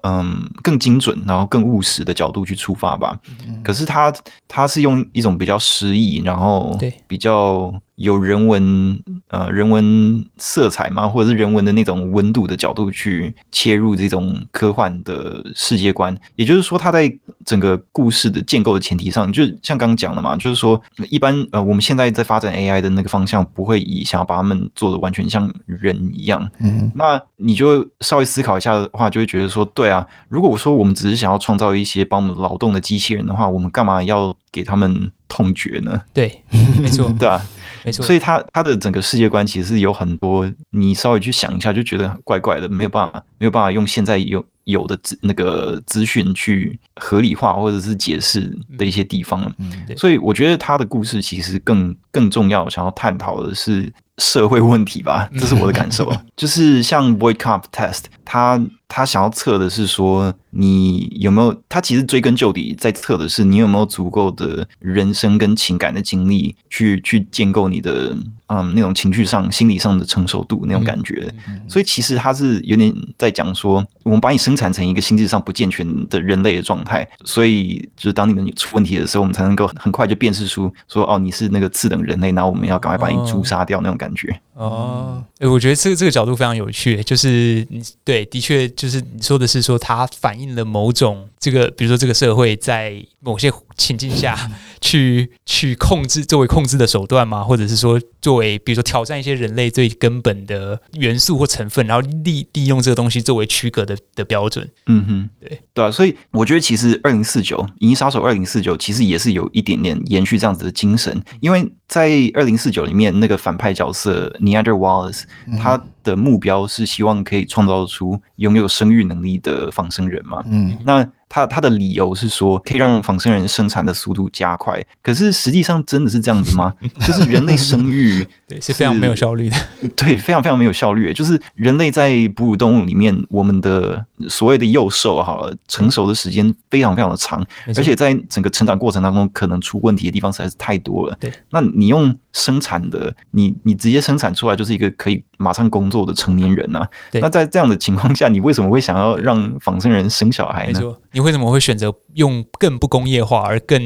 嗯更精准，然后更务实的角度去出发吧。可是他他是用一种比较诗意，然后比较。有人文呃人文色彩吗，或者是人文的那种温度的角度去切入这种科幻的世界观，也就是说，它在整个故事的建构的前提上，就像刚刚讲的嘛，就是说，一般呃我们现在在发展 AI 的那个方向，不会以想要把他们做的完全像人一样。嗯，那你就稍微思考一下的话，就会觉得说，对啊，如果我说我们只是想要创造一些帮我们劳动的机器人的话，我们干嘛要给他们痛觉呢？对，没错，对啊。没错，所以他他的整个世界观其实是有很多，你稍微去想一下就觉得怪怪的，没有办法没有办法用现在有有的资那个资讯去合理化或者是解释的一些地方。嗯，对。所以我觉得他的故事其实更更重要，想要探讨的是社会问题吧，这是我的感受。就是像 Voight-Kampff test，他。他想要测的是说，你有没有？他其实追根究底，在测的是你有没有足够的人生跟情感的经历，去去建构你的嗯那种情绪上、心理上的成熟度那种感觉。所以其实他是有点在讲说，我们把你生产成一个心智上不健全的人类的状态，所以就是当你们出问题的时候，我们才能够很快就辨识出说，哦，你是那个次等人类，然后我们要赶快把你诛杀掉那种感觉。哦，诶，我觉得这个这个角度非常有趣，就是对，的确就是你说的是说它反映了某种这个，比如说这个社会在某些情境下去去控制作为控制的手段吗，或者是说作为比如说挑战一些人类最根本的元素或成分，然后利利用这个东西作为区隔的的标准。嗯哼，对对啊，所以我觉得其实二零四九《银翼杀手二零四九》其实也是有一点点延续这样子的精神，因为在二零四九里面那个反派角色。Niander Wallace，他的目标是希望可以创造出拥有生育能力的仿生人嘛？嗯，那。他他的理由是说，可以让仿生人生产的速度加快。可是实际上真的是这样子吗？就是人类生育 对是非常没有效率的，对，非常非常没有效率。就是人类在哺乳动物里面，我们的所谓的幼兽好了，成熟的时间非常非常的长，而且在整个成长过程当中，可能出问题的地方实在是太多了。对，那你用生产的，你你直接生产出来就是一个可以马上工作的成年人呐。对，那在这样的情况下，你为什么会想要让仿生人生小孩呢？你为什么会选择用更不工业化而更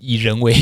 以人为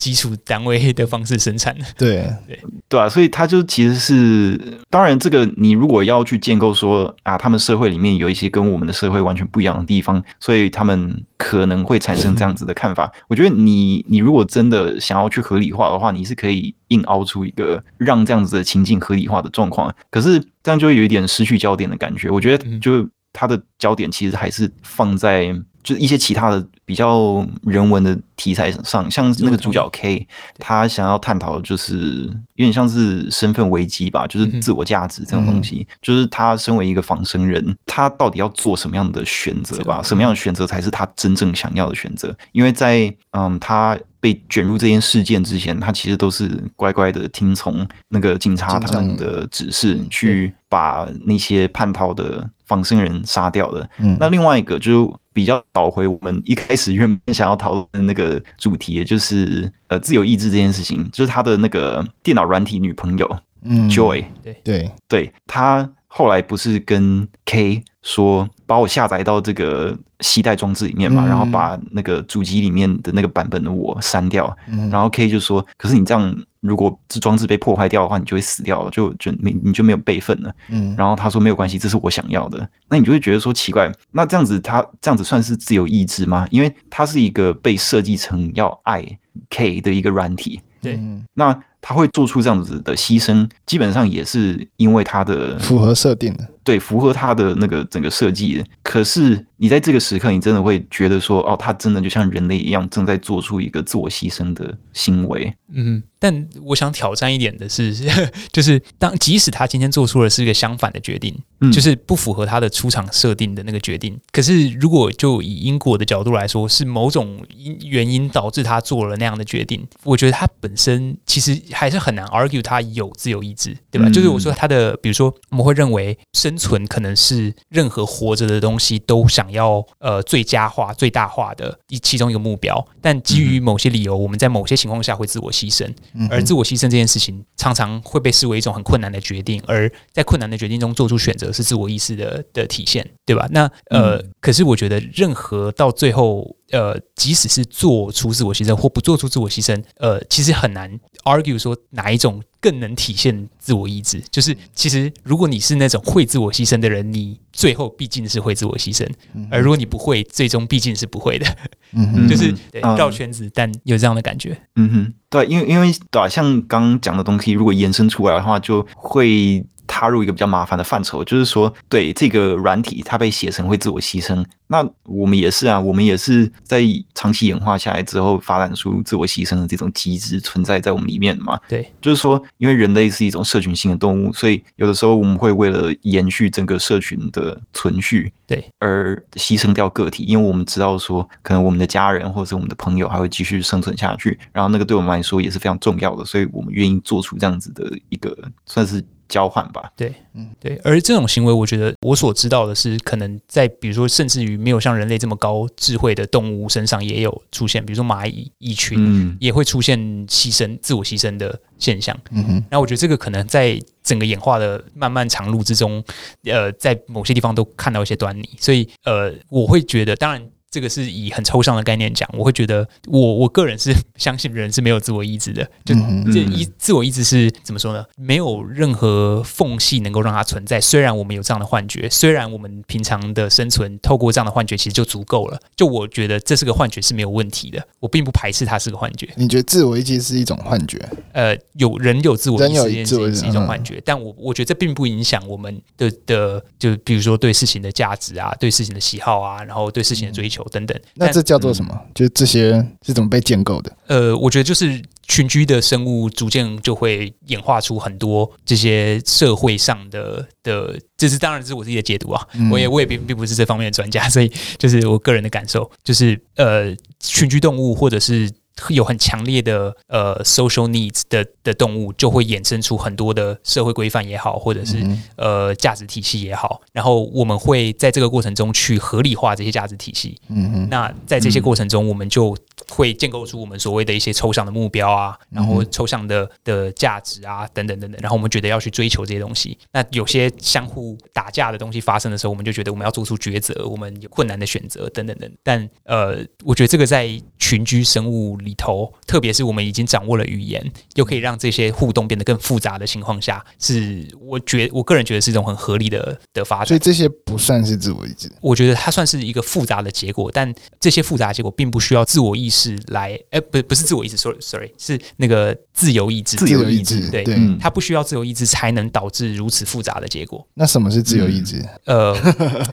基础单位的方式生产呢？对对对啊，所以他就其实是，当然这个你如果要去建构说啊，他们社会里面有一些跟我们的社会完全不一样的地方，所以他们可能会产生这样子的看法。嗯、我觉得你你如果真的想要去合理化的话，你是可以硬凹出一个让这样子的情境合理化的状况。可是这样就会有一点失去焦点的感觉。我觉得就。它的焦点其实还是放在就是一些其他的比较人文的题材上，像那个主角 K，他想要探讨的就是有点像是身份危机吧，就是自我价值这种东西，就是他身为一个仿生人，他到底要做什么样的选择吧？什么样的选择才是他真正想要的选择？因为在嗯，他被卷入这件事件之前，他其实都是乖乖的听从那个警察他们的指示，去把那些叛逃的。仿生人杀掉的。嗯，那另外一个就比较倒回我们一开始原本想要讨论的那个主题，也就是呃自由意志这件事情，就是他的那个电脑软体女朋友，嗯，Joy，对。对。对，他后来不是跟 K 说，把我下载到这个携带装置里面嘛，然后把那个主机里面的那个版本的我删掉，然后 K 就说，可是你这样。如果这装置被破坏掉的话，你就会死掉了，就就没你就没有备份了。嗯，然后他说没有关系，这是我想要的。那你就会觉得说奇怪，那这样子他这样子算是自由意志吗？因为他是一个被设计成要爱 K 的一个软体。对，那他会做出这样子的牺牲，基本上也是因为他的符合设定的。对，符合他的那个整个设计。可是你在这个时刻，你真的会觉得说，哦，他真的就像人类一样，正在做出一个自我牺牲的行为。嗯，但我想挑战一点的是，就是当即使他今天做出的是一个相反的决定，嗯，就是不符合他的出场设定的那个决定。可是如果就以因果的角度来说，是某种因原因导致他做了那样的决定，我觉得他本身其实还是很难 argue 他有自由意志，对吧？嗯，就是我说他的，比如说我们会认为生存可能是任何活着的东西都想要呃最佳化、最大化的一其中一个目标，但基于某些理由，我们在某些情况下会自我牺牲，而自我牺牲这件事情常常会被视为一种很困难的决定，而在困难的决定中做出选择是自我意识的的体现，对吧？那呃，可是我觉得任何到最后。呃，即使是做出自我牺牲或不做出自我牺牲，呃，其实很难 argue 说哪一种更能体现自我意志。就是其实如果你是那种会自我牺牲的人，你最后毕竟是会自我牺牲；而如果你不会，最终毕竟是不会的。嗯，就是绕圈子，但有这样的感觉。嗯哼，对，因为因为对，像刚刚讲的东西，如果延伸出来的话，就会。踏入一个比较麻烦的范畴，就是说，对这个软体它被写成会自我牺牲，那我们也是啊，我们也是在长期演化下来之后发展出自我牺牲的这种机制存在在我们里面嘛。对，就是说，因为人类是一种社群性的动物，所以有的时候我们会为了延续整个社群的存续，对，而牺牲掉个体，因为我们知道说，可能我们的家人或者是我们的朋友还会继续生存下去，然后那个对我们来说也是非常重要的，所以我们愿意做出这样子的一个算是。交换吧，对，嗯，对，而这种行为，我觉得我所知道的是，可能在比如说，甚至于没有像人类这么高智慧的动物身上也有出现，比如说蚂蚁蚁群也会出现牺牲、自我牺牲的现象。嗯哼，那我觉得这个可能在整个演化的漫漫长路之中，呃，在某些地方都看到一些端倪，所以呃，我会觉得，当然。这个是以很抽象的概念讲，我会觉得我我个人是相信人是没有自我意志的，就这一自我意志是怎么说呢？没有任何缝隙能够让它存在。虽然我们有这样的幻觉，虽然我们平常的生存透过这样的幻觉其实就足够了。就我觉得这是个幻觉是没有问题的，我并不排斥它是个幻觉。你觉得自我意志是一种幻觉？呃，有人有自我意志是一种幻觉，但我我觉得这并不影响我们的的，就比如说对事情的价值啊，对事情的喜好啊，然后对事情的追求。等等，那这叫做什么？嗯、就这些是怎么被建构的？呃，我觉得就是群居的生物逐渐就会演化出很多这些社会上的的，这是当然这是我自己的解读啊，嗯、我也我也并并不是这方面的专家，所以就是我个人的感受，就是呃，群居动物或者是。有很强烈的呃 social needs 的的动物，就会衍生出很多的社会规范也好，或者是呃价值体系也好。然后我们会在这个过程中去合理化这些价值体系。嗯嗯。那在这些过程中，我们就会建构出我们所谓的一些抽象的目标啊，然后抽象的的价值啊，等等等等。然后我们觉得要去追求这些东西。那有些相互打架的东西发生的时候，我们就觉得我们要做出抉择，我们有困难的选择等等等。但呃，我觉得这个在群居生物里头，特别是我们已经掌握了语言，又可以让这些互动变得更复杂的情况下，是我觉我个人觉得是一种很合理的的发展。所以这些不算是自我意志，我觉得它算是一个复杂的结果，但这些复杂的结果并不需要自我意识来，哎、欸，不，不是自我意志，sorry sorry，是那个自由意志，自由意志，对，它不需要自由意志才能导致如此复杂的结果。那什么是自由意志？嗯、呃，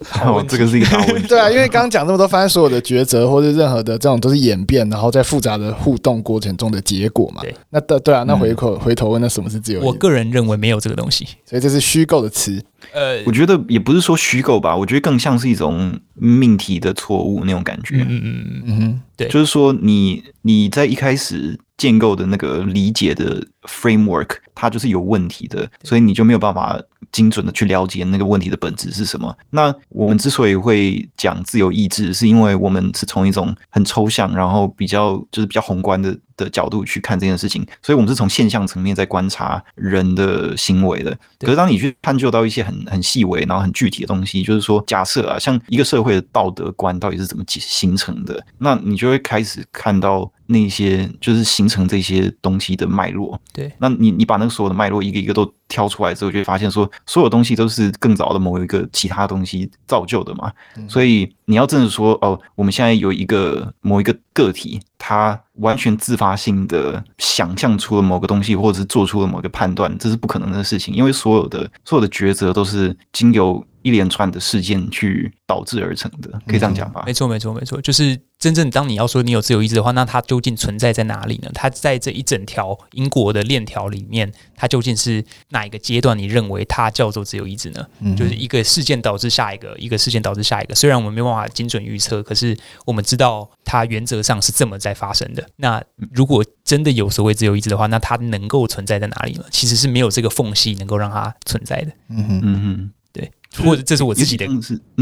好，这个是一个大问题。对啊，因为刚刚讲这么多，发现所有的抉择或者任何的这种都是演变，然后在复杂的互动过程中的结果嘛。对，那对对啊，那回口、嗯、回头问，那什么是自由意志？我个人认为没有这个东西，所以这是虚构的词。呃，我觉得也不是说虚构吧，我觉得更像是一种命题的错误那种感觉。嗯嗯嗯嗯，对，就是说你你在一开始建构的那个理解的 framework，它就是有问题的，所以你就没有办法精准的去了解那个问题的本质是什么。那我们之所以会讲自由意志，是因为我们是从一种很抽象，然后比较就是比较宏观的的角度去看这件事情，所以我们是从现象层面在观察人的行为的。可是当你去探究到一些很很细微，然后很具体的东西，就是说，假设啊，像一个社会的道德观到底是怎么形成的，那你就会开始看到那些就是形成这些东西的脉络。对，那你你把那个所有的脉络一个一个都挑出来之后，就会发现说，所有东西都是更早的某一个其他东西造就的嘛。所以你要真的说，哦，我们现在有一个某一个个体，他完全自发性的想象出了某个东西，或者是做出了某个判断，这是不可能的事情，因为所有的所有的抉择都是经由一连串的事件去导致而成的，可以这样讲吧？没错，没错，没错，就是真正当你要说你有自由意志的话，那它究竟存在在哪里呢？它在这一整条因果的链条里面，它究竟是哪一个阶段？你认为它叫做自由意志呢？嗯，就是一个事件导致下一个，一个事件导致下一个。虽然我们没办法精准预测，可是我们知道它原则上是这么在发生的。那如果真的有所谓自由意志的话，那它能够存在在哪里呢？其实是没有这个缝隙能够让它存在的。嗯哼，嗯哼。或者这是我自己的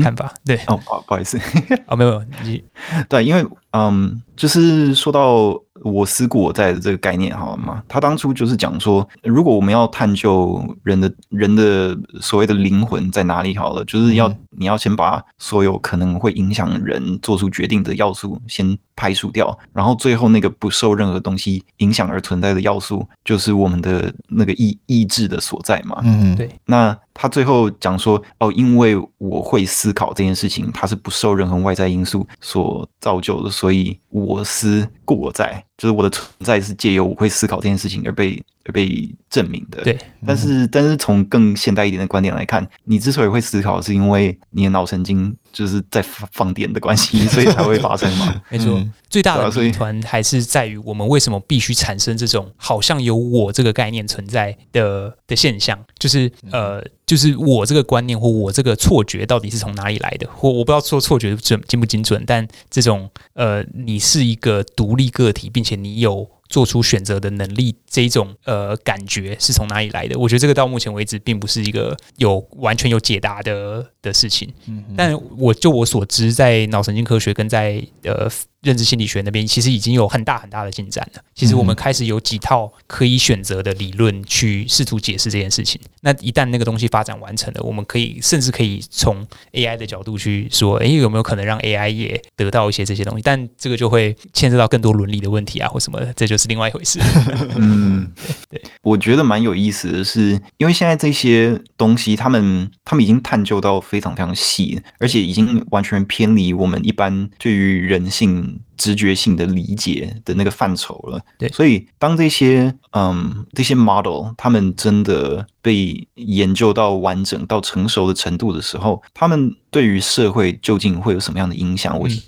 看法，对哦，不不好意思，哦，没有，你 对，因为嗯，就是说到我思故我在的这个概念，好了嘛？他当初就是讲说，如果我们要探究人的人的所谓的灵魂在哪里，好了，就是要你要先把所有可能会影响人做出决定的要素先排除掉，然后最后那个不受任何东西影响而存在的要素，就是我们的那个意意志的所在嘛。嗯，对，那。他最后讲说：“哦，因为我会思考这件事情，它是不受任何外在因素所造就的，所以我思故我在。”就是我的存在是借由我会思考这件事情而被而被证明的。对，但是但是从更现代一点的观点来看，你之所以会思考，是因为你的脑神经就是在放电的关系，所以才会发生嘛。没错，最大的谜团还是在于我们为什么必须产生这种好像有我这个概念存在的的现象，就是呃，就是我这个观念或我这个错觉到底是从哪里来的？或我不知道说错觉准精不精准，但这种呃，你是一个独立个体，并且你有。做出选择的能力，这一种呃感觉是从哪里来的？我觉得这个到目前为止并不是一个有完全有解答的的事情。嗯，但我就我所知，在脑神经科学跟在呃。认知心理学那边其实已经有很大很大的进展了。其实我们开始有几套可以选择的理论去试图解释这件事情。那一旦那个东西发展完成了，我们可以甚至可以从 AI 的角度去说，诶，有没有可能让 AI 也得到一些这些东西？但这个就会牵涉到更多伦理的问题啊，或什么的，这就是另外一回事。嗯，对，我觉得蛮有意思的是，因为现在这些东西，他们他们已经探究到非常非常细，而且已经完全偏离我们一般对于人性。直觉性的理解的那个范畴了，对，所以当这些嗯这些 model 他们真的被研究到完整到成熟的程度的时候，他们对于社会究竟会有什么样的影响？我是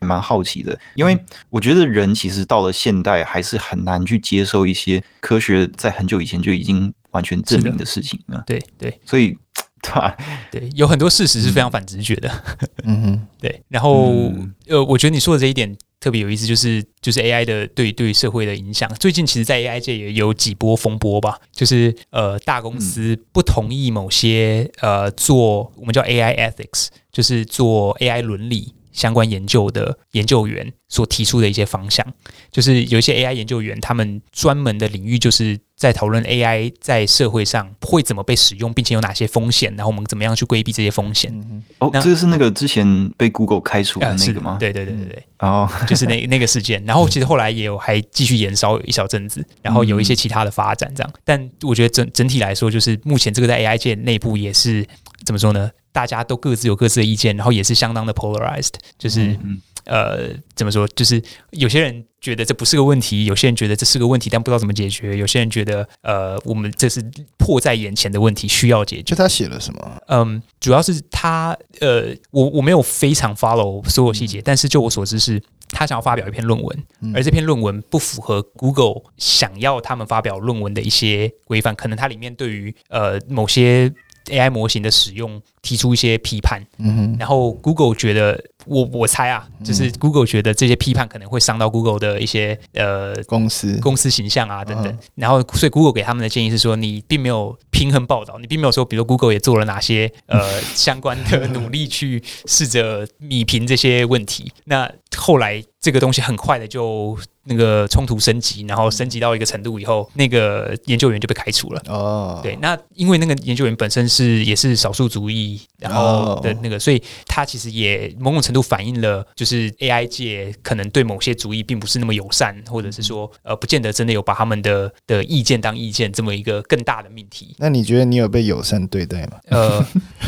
蛮好奇的，因为我觉得人其实到了现代还是很难去接受一些科学在很久以前就已经完全证明的事情了。对对，所以。对对，有很多事实是非常反直觉的。嗯哼，对。然后，嗯、呃，我觉得你说的这一点特别有意思，就是就是 AI 的对对社会的影响。最近其实，在 AI 界也有几波风波吧，就是呃，大公司不同意某些呃做我们叫 AI ethics，就是做 AI 伦理相关研究的研究员所提出的一些方向，就是有一些 AI 研究员，他们专门的领域就是。在讨论 AI 在社会上会怎么被使用，并且有哪些风险，然后我们怎么样去规避这些风险。哦，这个是那个之前被 Google 开除的那个吗？对对对对对。哦，就是那那个事件。然后其实后来也有还继续延烧一小阵子，然后有一些其他的发展这样。但我觉得整整体来说，就是目前这个在 AI 界内部也是怎么说呢？大家都各自有各自的意见，然后也是相当的 polarized，就是。呃，怎么说？就是有些人觉得这不是个问题，有些人觉得这是个问题，但不知道怎么解决。有些人觉得，呃，我们这是迫在眼前的问题，需要解决。就他写了什么？嗯，主要是他，呃，我我没有非常 follow 所有细节，但是就我所知是，他想要发表一篇论文，而这篇论文不符合 Google 想要他们发表论文的一些规范，可能它里面对于呃某些 AI 模型的使用提出一些批判。嗯哼，然后 Google 觉得。我我猜啊，就是 Google 觉得这些批判可能会伤到 Google 的一些呃公司公司形象啊等等，然后所以 Google 给他们的建议是说，你并没有平衡报道，你并没有说，比如 Google 也做了哪些呃 相关的努力去试着弭平这些问题。那后来这个东西很快的就那个冲突升级，然后升级到一个程度以后，那个研究员就被开除了。哦，对，那因为那个研究员本身是也是少数族裔，然后的那个，所以他其实也某种程度。反映了就是 AI 界可能对某些主义并不是那么友善，或者是说呃，不见得真的有把他们的的意见当意见这么一个更大的命题。那你觉得你有被友善对待吗？呃，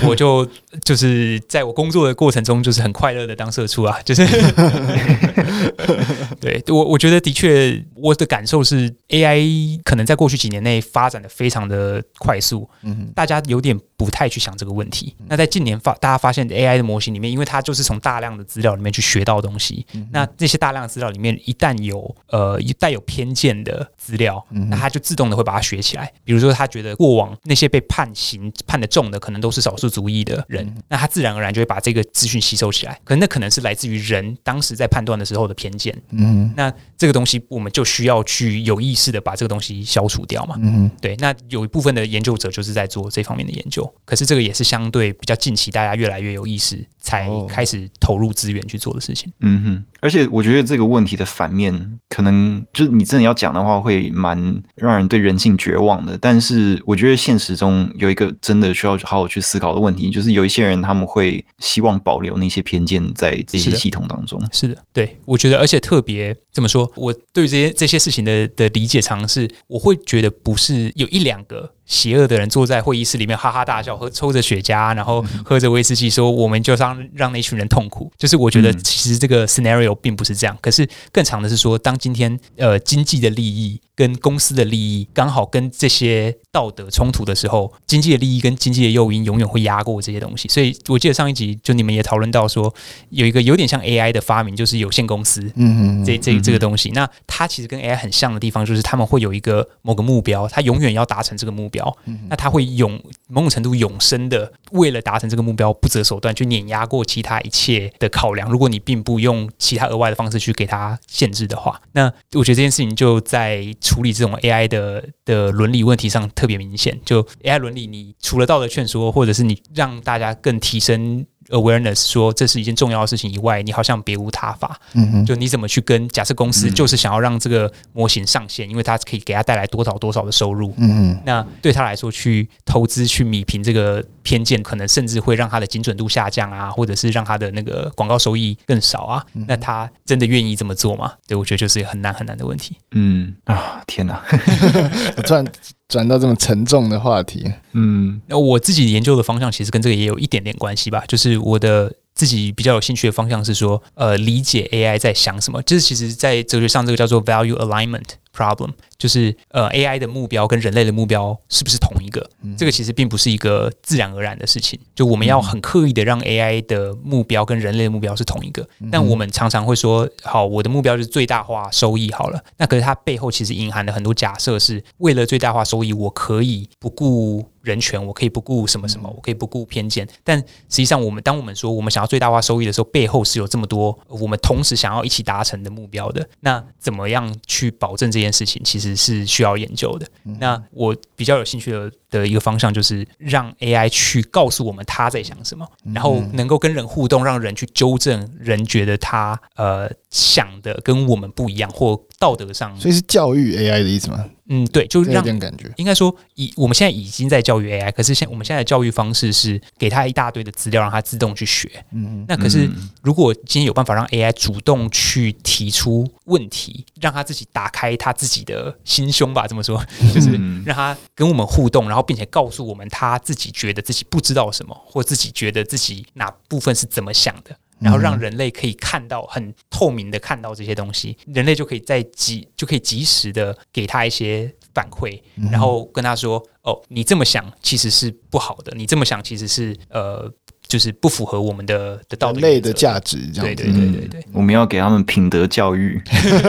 我就就是在我工作的过程中，就是很快乐的当社畜啊，就是 对我我觉得的确，我的感受是 AI 可能在过去几年内发展的非常的快速，嗯，大家有点不太去想这个问题。那在近年发大家发现 AI 的模型里面，因为它就是从大大量的资料里面去学到东西，嗯、那这些大量的资料里面一旦有呃一带有偏见的资料，嗯、那它就自动的会把它学起来。比如说，他觉得过往那些被判刑判的重的，可能都是少数族裔的人，嗯、那他自然而然就会把这个资讯吸收起来。可能那可能是来自于人当时在判断的时候的偏见。嗯，那这个东西我们就需要去有意识的把这个东西消除掉嘛。嗯，对。那有一部分的研究者就是在做这方面的研究，可是这个也是相对比较近期，大家越来越有意识才开始投入资源去做的事情。嗯哼，而且我觉得这个问题的反面，可能就是你真的要讲的话，会蛮让人对人性绝望的。但是我觉得现实中有一个真的需要好好去思考的问题，就是有一些人他们会希望保留那些偏见在这些系统当中。是的，对，我觉得，而且特别这么说，我对这些这些事情的的理解，常常是我会觉得不是有一两个。邪恶的人坐在会议室里面哈哈大笑，喝抽着雪茄，然后喝着威士忌，说我们就让让那群人痛苦。就是我觉得其实这个 scenario 并不是这样，可是更长的是说，当今天呃经济的利益跟公司的利益刚好跟这些道德冲突的时候，经济的利益跟经济的诱因永远会压过这些东西。所以我记得上一集就你们也讨论到说，有一个有点像 AI 的发明，就是有限公司，嗯嗯，这这这个东西，那它其实跟 AI 很像的地方，就是他们会有一个某个目标，它永远要达成这个目标，那他会永某种程度永生的为了达成这个目标不择手段，去碾压过其他一切的考量。如果你并不用其他额外的方式去给他限制的话，那我觉得这件事情就在处理这种 AI 的的伦理问题上特别明显。就 AI 伦理，你除了道德劝说，或者是你让大家更提升。Awareness 说这是一件重要的事情以外，你好像别无他法。嗯嗯，就你怎么去跟假设公司就是想要让这个模型上线，因为它可以给他带来多少多少的收入。嗯嗯，那对他来说去投资去米平这个偏见，可能甚至会让他的精准度下降啊，或者是让他的那个广告收益更少啊。那他真的愿意这么做吗？对，我觉得就是很难很难的问题。嗯啊，天哪！突然转到这么沉重的话题，嗯，那我自己研究的方向其实跟这个也有一点点关系吧，就是我的。自己比较有兴趣的方向是说，呃，理解 AI 在想什么。就是其实，在哲学上，这个叫做 value alignment problem，就是呃，AI 的目标跟人类的目标是不是同一个？嗯、这个其实并不是一个自然而然的事情。就我们要很刻意的让 AI 的目标跟人类的目标是同一个。嗯、但我们常常会说，好，我的目标就是最大化收益好了。那可是它背后其实隐含了很多假设，是为了最大化收益，我可以不顾。人权，我可以不顾什么什么，我可以不顾偏见。但实际上，我们当我们说我们想要最大化收益的时候，背后是有这么多我们同时想要一起达成的目标的。那怎么样去保证这件事情，其实是需要研究的。那我比较有兴趣的的一个方向，就是让 AI 去告诉我们他在想什么，然后能够跟人互动，让人去纠正人觉得他呃想的跟我们不一样，或道德上。所以是教育 AI 的意思吗？嗯，对，就让感觉应该说，以我们现在已经在教育 AI，可是现我们现在的教育方式是给他一大堆的资料，让他自动去学。嗯，那可是如果今天有办法让 AI 主动去提出问题，让他自己打开他自己的心胸吧，这么说，就是让他跟我们互动，然后并且告诉我们他自己觉得自己不知道什么，或自己觉得自己哪部分是怎么想的。然后让人类可以看到很透明的看到这些东西，人类就可以在及就可以及时的给他一些反馈，然后跟他说：“哦，你这么想其实是不好的，你这么想其实是呃。”就是不符合我们的的道德类的价值，这样对对对对对，我们要给他们品德教育，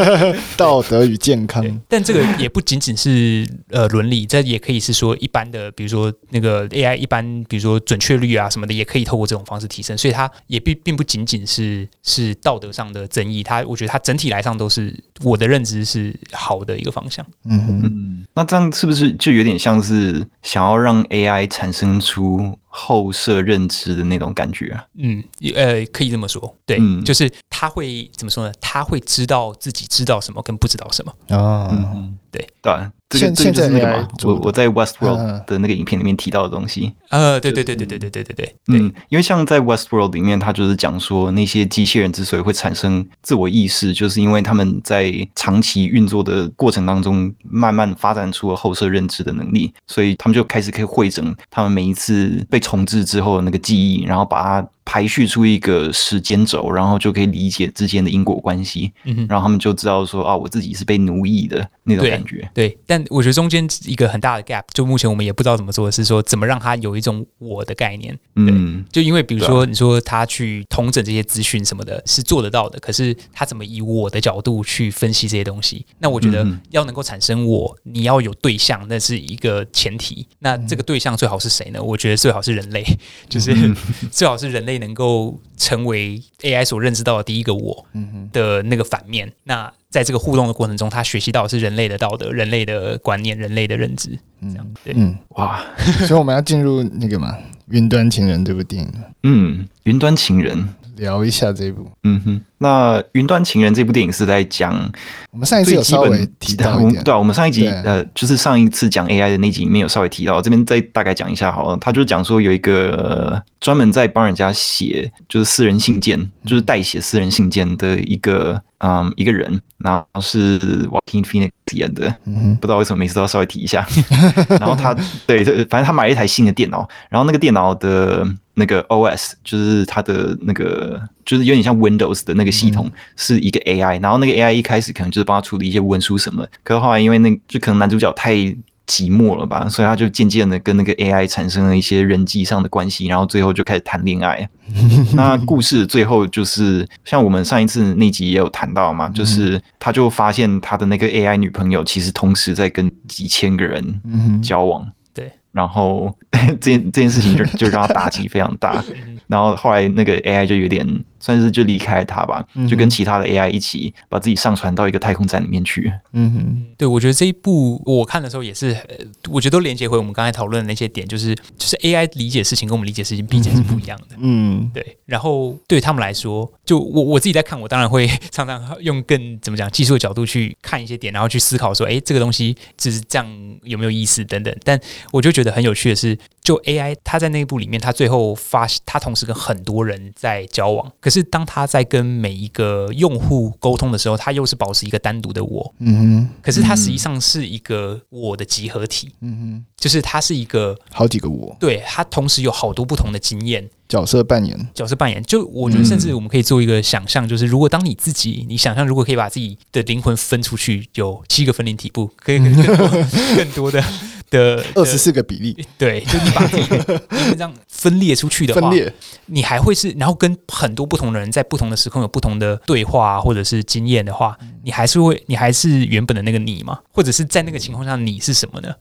道德与健康。但这个也不仅仅是呃伦理，这也可以是说一般的，比如说那个 AI 一般，比如说准确率啊什么的，也可以透过这种方式提升。所以它也并并不仅仅是是道德上的争议，它我觉得它整体来上都是我的认知是好的一个方向。嗯哼，那这样是不是就有点像是想要让 AI 产生出？后设认知的那种感觉啊，嗯，呃，可以这么说，对，嗯、就是他会怎么说呢？他会知道自己知道什么跟不知道什么啊，嗯，对，对。这个这个就是那个嘛，我我在 Westworld 的那个影片里面提到的东西。呃，对对对对对对对对对。嗯，因为像在 Westworld 里面，他就是讲说，那些机器人之所以会产生自我意识，就是因为他们在长期运作的过程当中，慢慢发展出了后设认知的能力，所以他们就开始可以汇整他们每一次被重置之后的那个记忆，然后把它。排序出一个时间轴，然后就可以理解之间的因果关系。嗯哼，然后他们就知道说啊，我自己是被奴役的那种感觉。对，对，但我觉得中间一个很大的 gap，就目前我们也不知道怎么做是说，怎么让他有一种我的概念。嗯，就因为比如说你说他去统整这些资讯什么的，是做得到的，可是他怎么以我的角度去分析这些东西？那我觉得要能够产生我，你要有对象，那是一个前提。那这个对象最好是谁呢？我觉得最好是人类，就是 最好是人类。能够成为 AI 所认知到的第一个我的那个反面，那在这个互动的过程中，他学习到的是人类的道德、人类的观念、人类的认知。这样对，嗯，哇，所以我们要进入那个嘛，《云端情人》这部电影。嗯，《云端情人》。聊一下这一部，嗯哼，那《云端情人》这部电影是在讲，我们上一次有稍微提到一点，对啊，我们上一集呃，就是上一次讲 AI 的那集里面有稍微提到，这边再大概讲一下好了。他就讲说有一个专门在帮人家写就是私人信件，就是代写私人信件的一个嗯一个人，然后是 Joaquin Phoenix 演的，嗯、不知道为什么每次都要稍微提一下。然后他对，反正他买了一台新的电脑，然后那个电脑的那个 OS 就是它的那个就是有点像 Windows 的那个系统是一个 AI，然后那个 AI 一开始可能就是帮他处理一些文书什么，可是后来因为那就可能男主角太。寂寞了吧，所以他就渐渐的跟那个 AI 产生了一些人际上的关系，然后最后就开始谈恋爱。那故事最后就是像我们上一次那集也有谈到嘛，就是他就发现他的那个 AI 女朋友其实同时在跟几千个人交往。对，然后 这件这件事情就就让他打击非常大。然后后来那个 AI 就有点。算是就离开他吧，就跟其他的 AI 一起把自己上传到一个太空站里面去。嗯哼，对，我觉得这一部我看的时候也是，我觉得都连接回我们刚才讨论的那些点，就是就是 AI 理解事情跟我们理解事情毕竟是不一样的。嗯，对。然后对他们来说，就我我自己在看，我当然会常常用更怎么讲技术的角度去看一些点，然后去思考说，哎，这个东西就是这样有没有意思等等。但我就觉得很有趣的是，就 AI 它在那一部里面，它最后发，它同时跟很多人在交往。可是当他在跟每一个用户沟通的时候，他又是保持一个单独的我。嗯哼。可是他实际上是一个我的集合体。嗯哼。就是他是一个好几个我。对，他同时有好多不同的经验。角色扮演，角色扮演，就我觉得，甚至我们可以做一个想象，就是如果当你自己，你想象如果可以把自己的灵魂分出去，有七个分灵体不，可以更多 更多的的二十四个比例，对，就 你把自己这样分裂出去的话，分裂，你还会是，然后跟很多不同的人在不同的时空有不同的对话或者是经验的话，你还是会，你还是原本的那个你吗？或者是在那个情况下你是什么呢？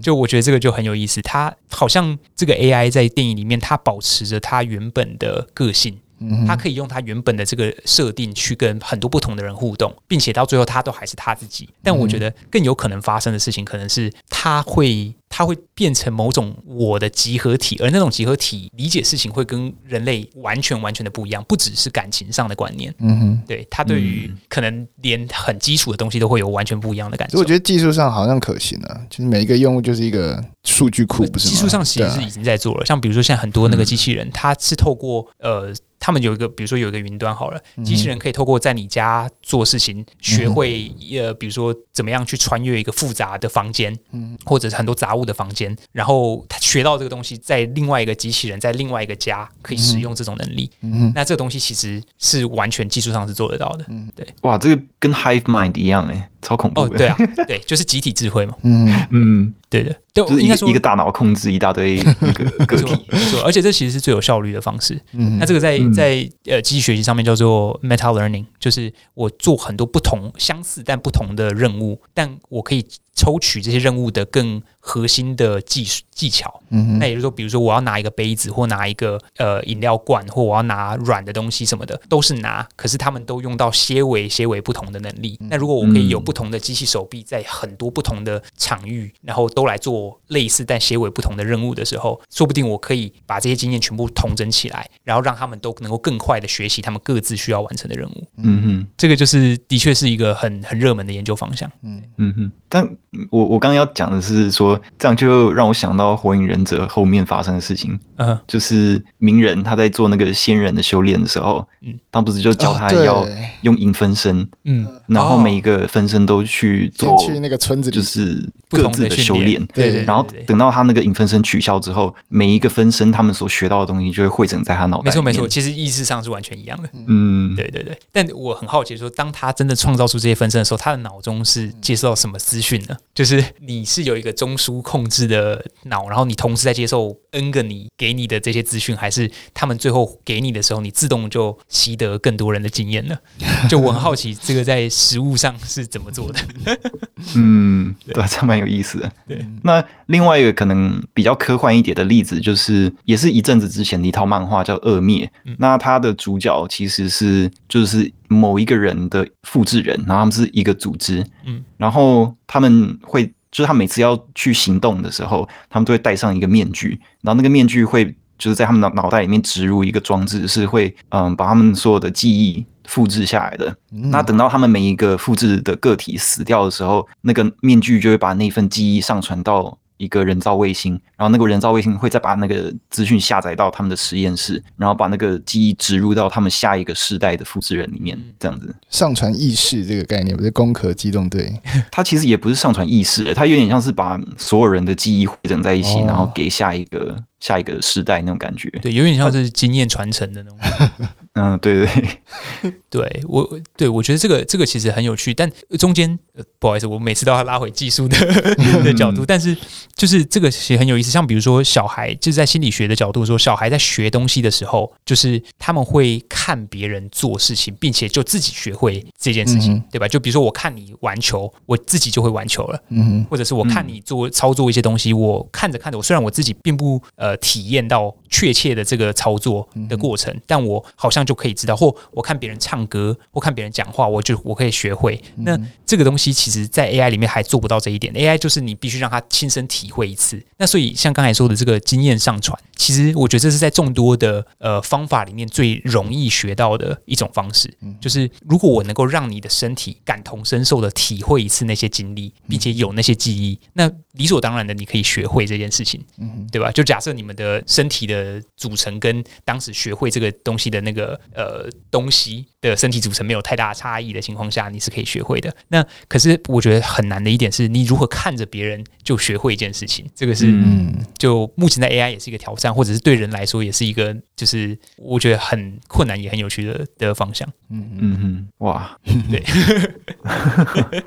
就我觉得这个就很有意思，它好像这个 AI 在电影里面，它保持着。它原本的个性，他可以用他原本的这个设定去跟很多不同的人互动，并且到最后他都还是他自己。但我觉得更有可能发生的事情，可能是他会。他会变成某种我的集合体，而那种集合体理解事情会跟人类完全完全的不一样，不只是感情上的观念。嗯哼，对，他对于可能连很基础的东西都会有完全不一样的感觉。我觉得技术上好像可行啊，就是每一个用户就是一个数据库，不是？技术上其实是已经在做了，像比如说现在很多那个机器人，它是透过呃。他们有一个，比如说有一个云端好了，机器人可以透过在你家做事情，学会呃，比如说怎么样去穿越一个复杂的房间，嗯或者是很多杂物的房间，然后他学到这个东西，在另外一个机器人在另外一个家可以使用这种能力。嗯那这个东西其实是完全技术上是做得到的。嗯对，哇，这个跟 Hive Mind 一样哎。超恐怖的！哦，对啊，对，就是集体智慧嘛。嗯嗯，对的，就是应该说一个大脑控制一大堆个个体，没错，而且这其实是最有效率的方式。嗯，那这个在在呃机器学习上面叫做 meta learning，就是我做很多不同相似但不同的任务，但我可以。抽取这些任务的更核心的技术技巧，嗯哼，那也就是说，比如说我要拿一个杯子，或拿一个呃饮料罐，或我要拿软的东西什么的，都是拿，可是他们都用到些微些微不同的能力。那如果我可以有不同的机器手臂，在很多不同的场域，然后都来做类似但些微不同的任务的时候，说不定我可以把这些经验全部统整起来，然后让他们都能够更快的学习他们各自需要完成的任务。嗯哼，这个就是的确是一个很很热门的研究方向。嗯嗯哼，但。我我刚刚要讲的是说，这样就让我想到《火影忍者》后面发生的事情，嗯，就是鸣人他在做那个仙人的修炼的时候，嗯，他不是就教他要用影分身，嗯，然后每一个分身都去做去那个村子，就是各自的修炼，对，对，然后等到他那个影分身取消之后，每一个分身他们所学到的东西就会汇整在他脑。没错没错，其实意识上是完全一样的，嗯，对对对。但我很好奇说，当他真的创造出这些分身的时候，他的脑中是接受到什么资讯呢？就是你是有一个中枢控制的脑，然后你同时在接受 N 个你给你的这些资讯，还是他们最后给你的时候，你自动就习得更多人的经验了？就我很好奇，这个在实物上是怎么做的？嗯，对，这蛮有意思的。对，那另外一个可能比较科幻一点的例子，就是也是一阵子之前的一套漫画叫《恶灭》，那它的主角其实是就是。某一个人的复制人，然后他们是一个组织，嗯，然后他们会，就是他每次要去行动的时候，他们都会戴上一个面具，然后那个面具会就是在他们脑脑袋里面植入一个装置，是会嗯把他们所有的记忆复制下来的。那等到他们每一个复制的个体死掉的时候，那个面具就会把那份记忆上传到。一个人造卫星，然后那个人造卫星会再把那个资讯下载到他们的实验室，然后把那个记忆植入到他们下一个世代的复制人里面，这样子。上传意识这个概念，不是攻壳机动队？它其实也不是上传意识，它有点像是把所有人的记忆汇整在一起，哦、然后给下一个。下一个时代那种感觉，对，有点像是经验传承的那种。嗯，对对 对，我对我觉得这个这个其实很有趣，但中间、呃、不好意思，我每次都要拉回技术的 的角度，但是就是这个其实很有意思。像比如说小孩，就是在心理学的角度说，小孩在学东西的时候，就是他们会看别人做事情，并且就自己学会这件事情，嗯、对吧？就比如说我看你玩球，我自己就会玩球了，嗯，或者是我看你做操作一些东西，我看着看着，我虽然我自己并不呃。体验到确切的这个操作的过程，但我好像就可以知道，或我看别人唱歌，或看别人讲话，我就我可以学会。那这个东西其实，在 AI 里面还做不到这一点。AI 就是你必须让他亲身体会一次。那所以像刚才说的这个经验上传，其实我觉得这是在众多的呃方法里面最容易学到的一种方式。就是如果我能够让你的身体感同身受的体会一次那些经历，并且有那些记忆，那理所当然的你可以学会这件事情，对吧？就假设你们的身体的组成跟当时学会这个东西的那个呃东西的身体组成没有太大差异的情况下，你是可以学会的。那可是我觉得很难的一点是，你如何看着别人就学会一件事情，这个是嗯，就目前在 AI 也是一个挑战，或者是对人来说也是一个就是我觉得很困难也很有趣的的方向。嗯嗯嗯，哇，对。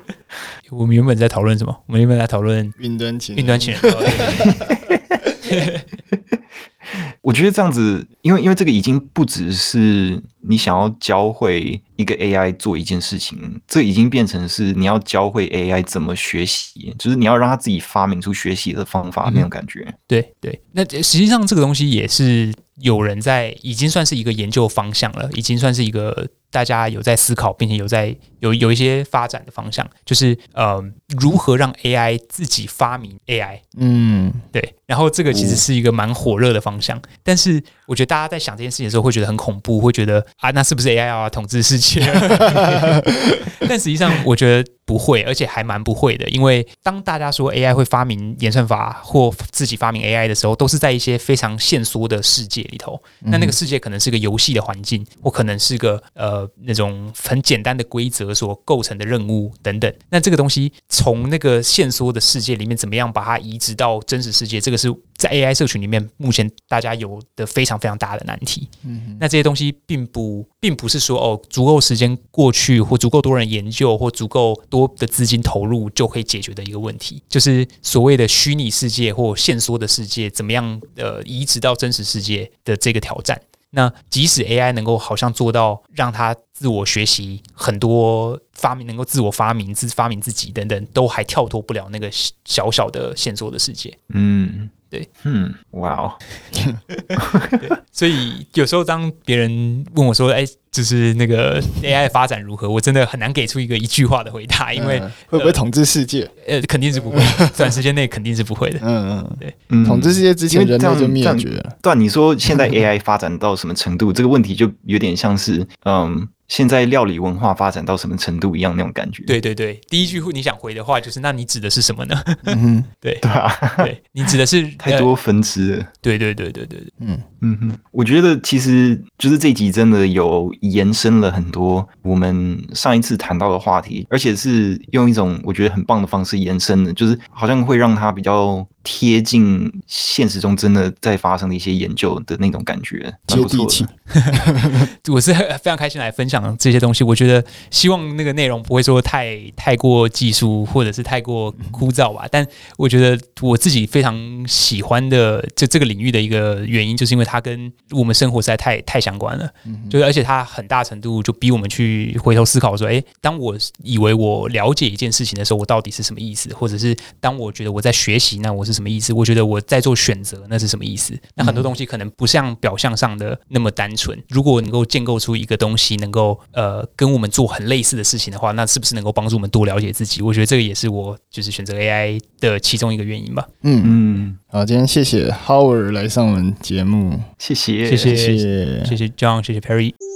我们原本在讨论什么？我们原本在讨论云端情云端情人。我觉得这样子，因为因为这个已经不只是你想要教会一个 AI 做一件事情，这已经变成是你要教会 AI 怎么学习，就是你要让他自己发明出学习的方法那种感觉。对对，那实际上这个东西也是有人在，已经算是一个研究方向了，已经算是一个。大家有在思考，并且有在有有一些发展的方向，就是呃，如何让 AI 自己发明 AI。嗯，对。然后这个其实是一个蛮火热的方向，但是我觉得大家在想这件事情的时候，会觉得很恐怖，会觉得啊，那是不是 AI 要统治世界？但实际上，我觉得。不会，而且还蛮不会的，因为当大家说 AI 会发明演算法或自己发明 AI 的时候，都是在一些非常限缩的世界里头。那那个世界可能是个游戏的环境，或可能是个呃那种很简单的规则所构成的任务等等。那这个东西从那个线缩的世界里面，怎么样把它移植到真实世界？这个是在 AI 社群里面目前大家有的非常非常大的难题。嗯，那这些东西并不并不是说哦，足够时间过去，或足够多人研究，或足够多。多的资金投入就可以解决的一个问题，就是所谓的虚拟世界或线缩的世界，怎么样呃移植到真实世界的这个挑战。那即使 AI 能够好像做到让它自我学习，很多发明能够自我发明、自发明自己等等，都还跳脱不了那个小小的线索的世界。嗯。对，嗯，哇哦，所以有时候当别人问我说：“哎，就是那个 AI 的发展如何？”我真的很难给出一个一句话的回答，因为、嗯、会不会统治世界？呃，肯定是不会，短时间内肯定是不会的。嗯嗯，对，统治世界之前人类就灭绝了。对，你说现在 AI 发展到什么程度？这个问题就有点像是，嗯。现在料理文化发展到什么程度一样那种感觉？对对对，第一句你想回的话就是，那你指的是什么呢？嗯，对对啊，对，你指的是太多分支了。对对对对对对，嗯嗯哼，我觉得其实就是这集真的有延伸了很多我们上一次谈到的话题，而且是用一种我觉得很棒的方式延伸的，就是好像会让它比较。贴近现实中真的在发生的一些研究的那种感觉，接地气。我是非常开心来分享这些东西。我觉得希望那个内容不会说太太过技术或者是太过枯燥吧。但我觉得我自己非常喜欢的就这个领域的一个原因，就是因为它跟我们生活实在太太相关了。就是而且它很大程度就逼我们去回头思考说，哎，当我以为我了解一件事情的时候，我到底是什么意思？或者是当我觉得我在学习，那我是。什么意思？我觉得我在做选择，那是什么意思？那很多东西可能不像表象上的那么单纯。如果能够建构出一个东西，能够呃跟我们做很类似的事情的话，那是不是能够帮助我们多了解自己？我觉得这个也是我就是选择 AI 的其中一个原因吧。嗯嗯，好，今天谢谢 Howard 来上我们节目，谢谢谢谢谢谢 John，谢谢 Perry。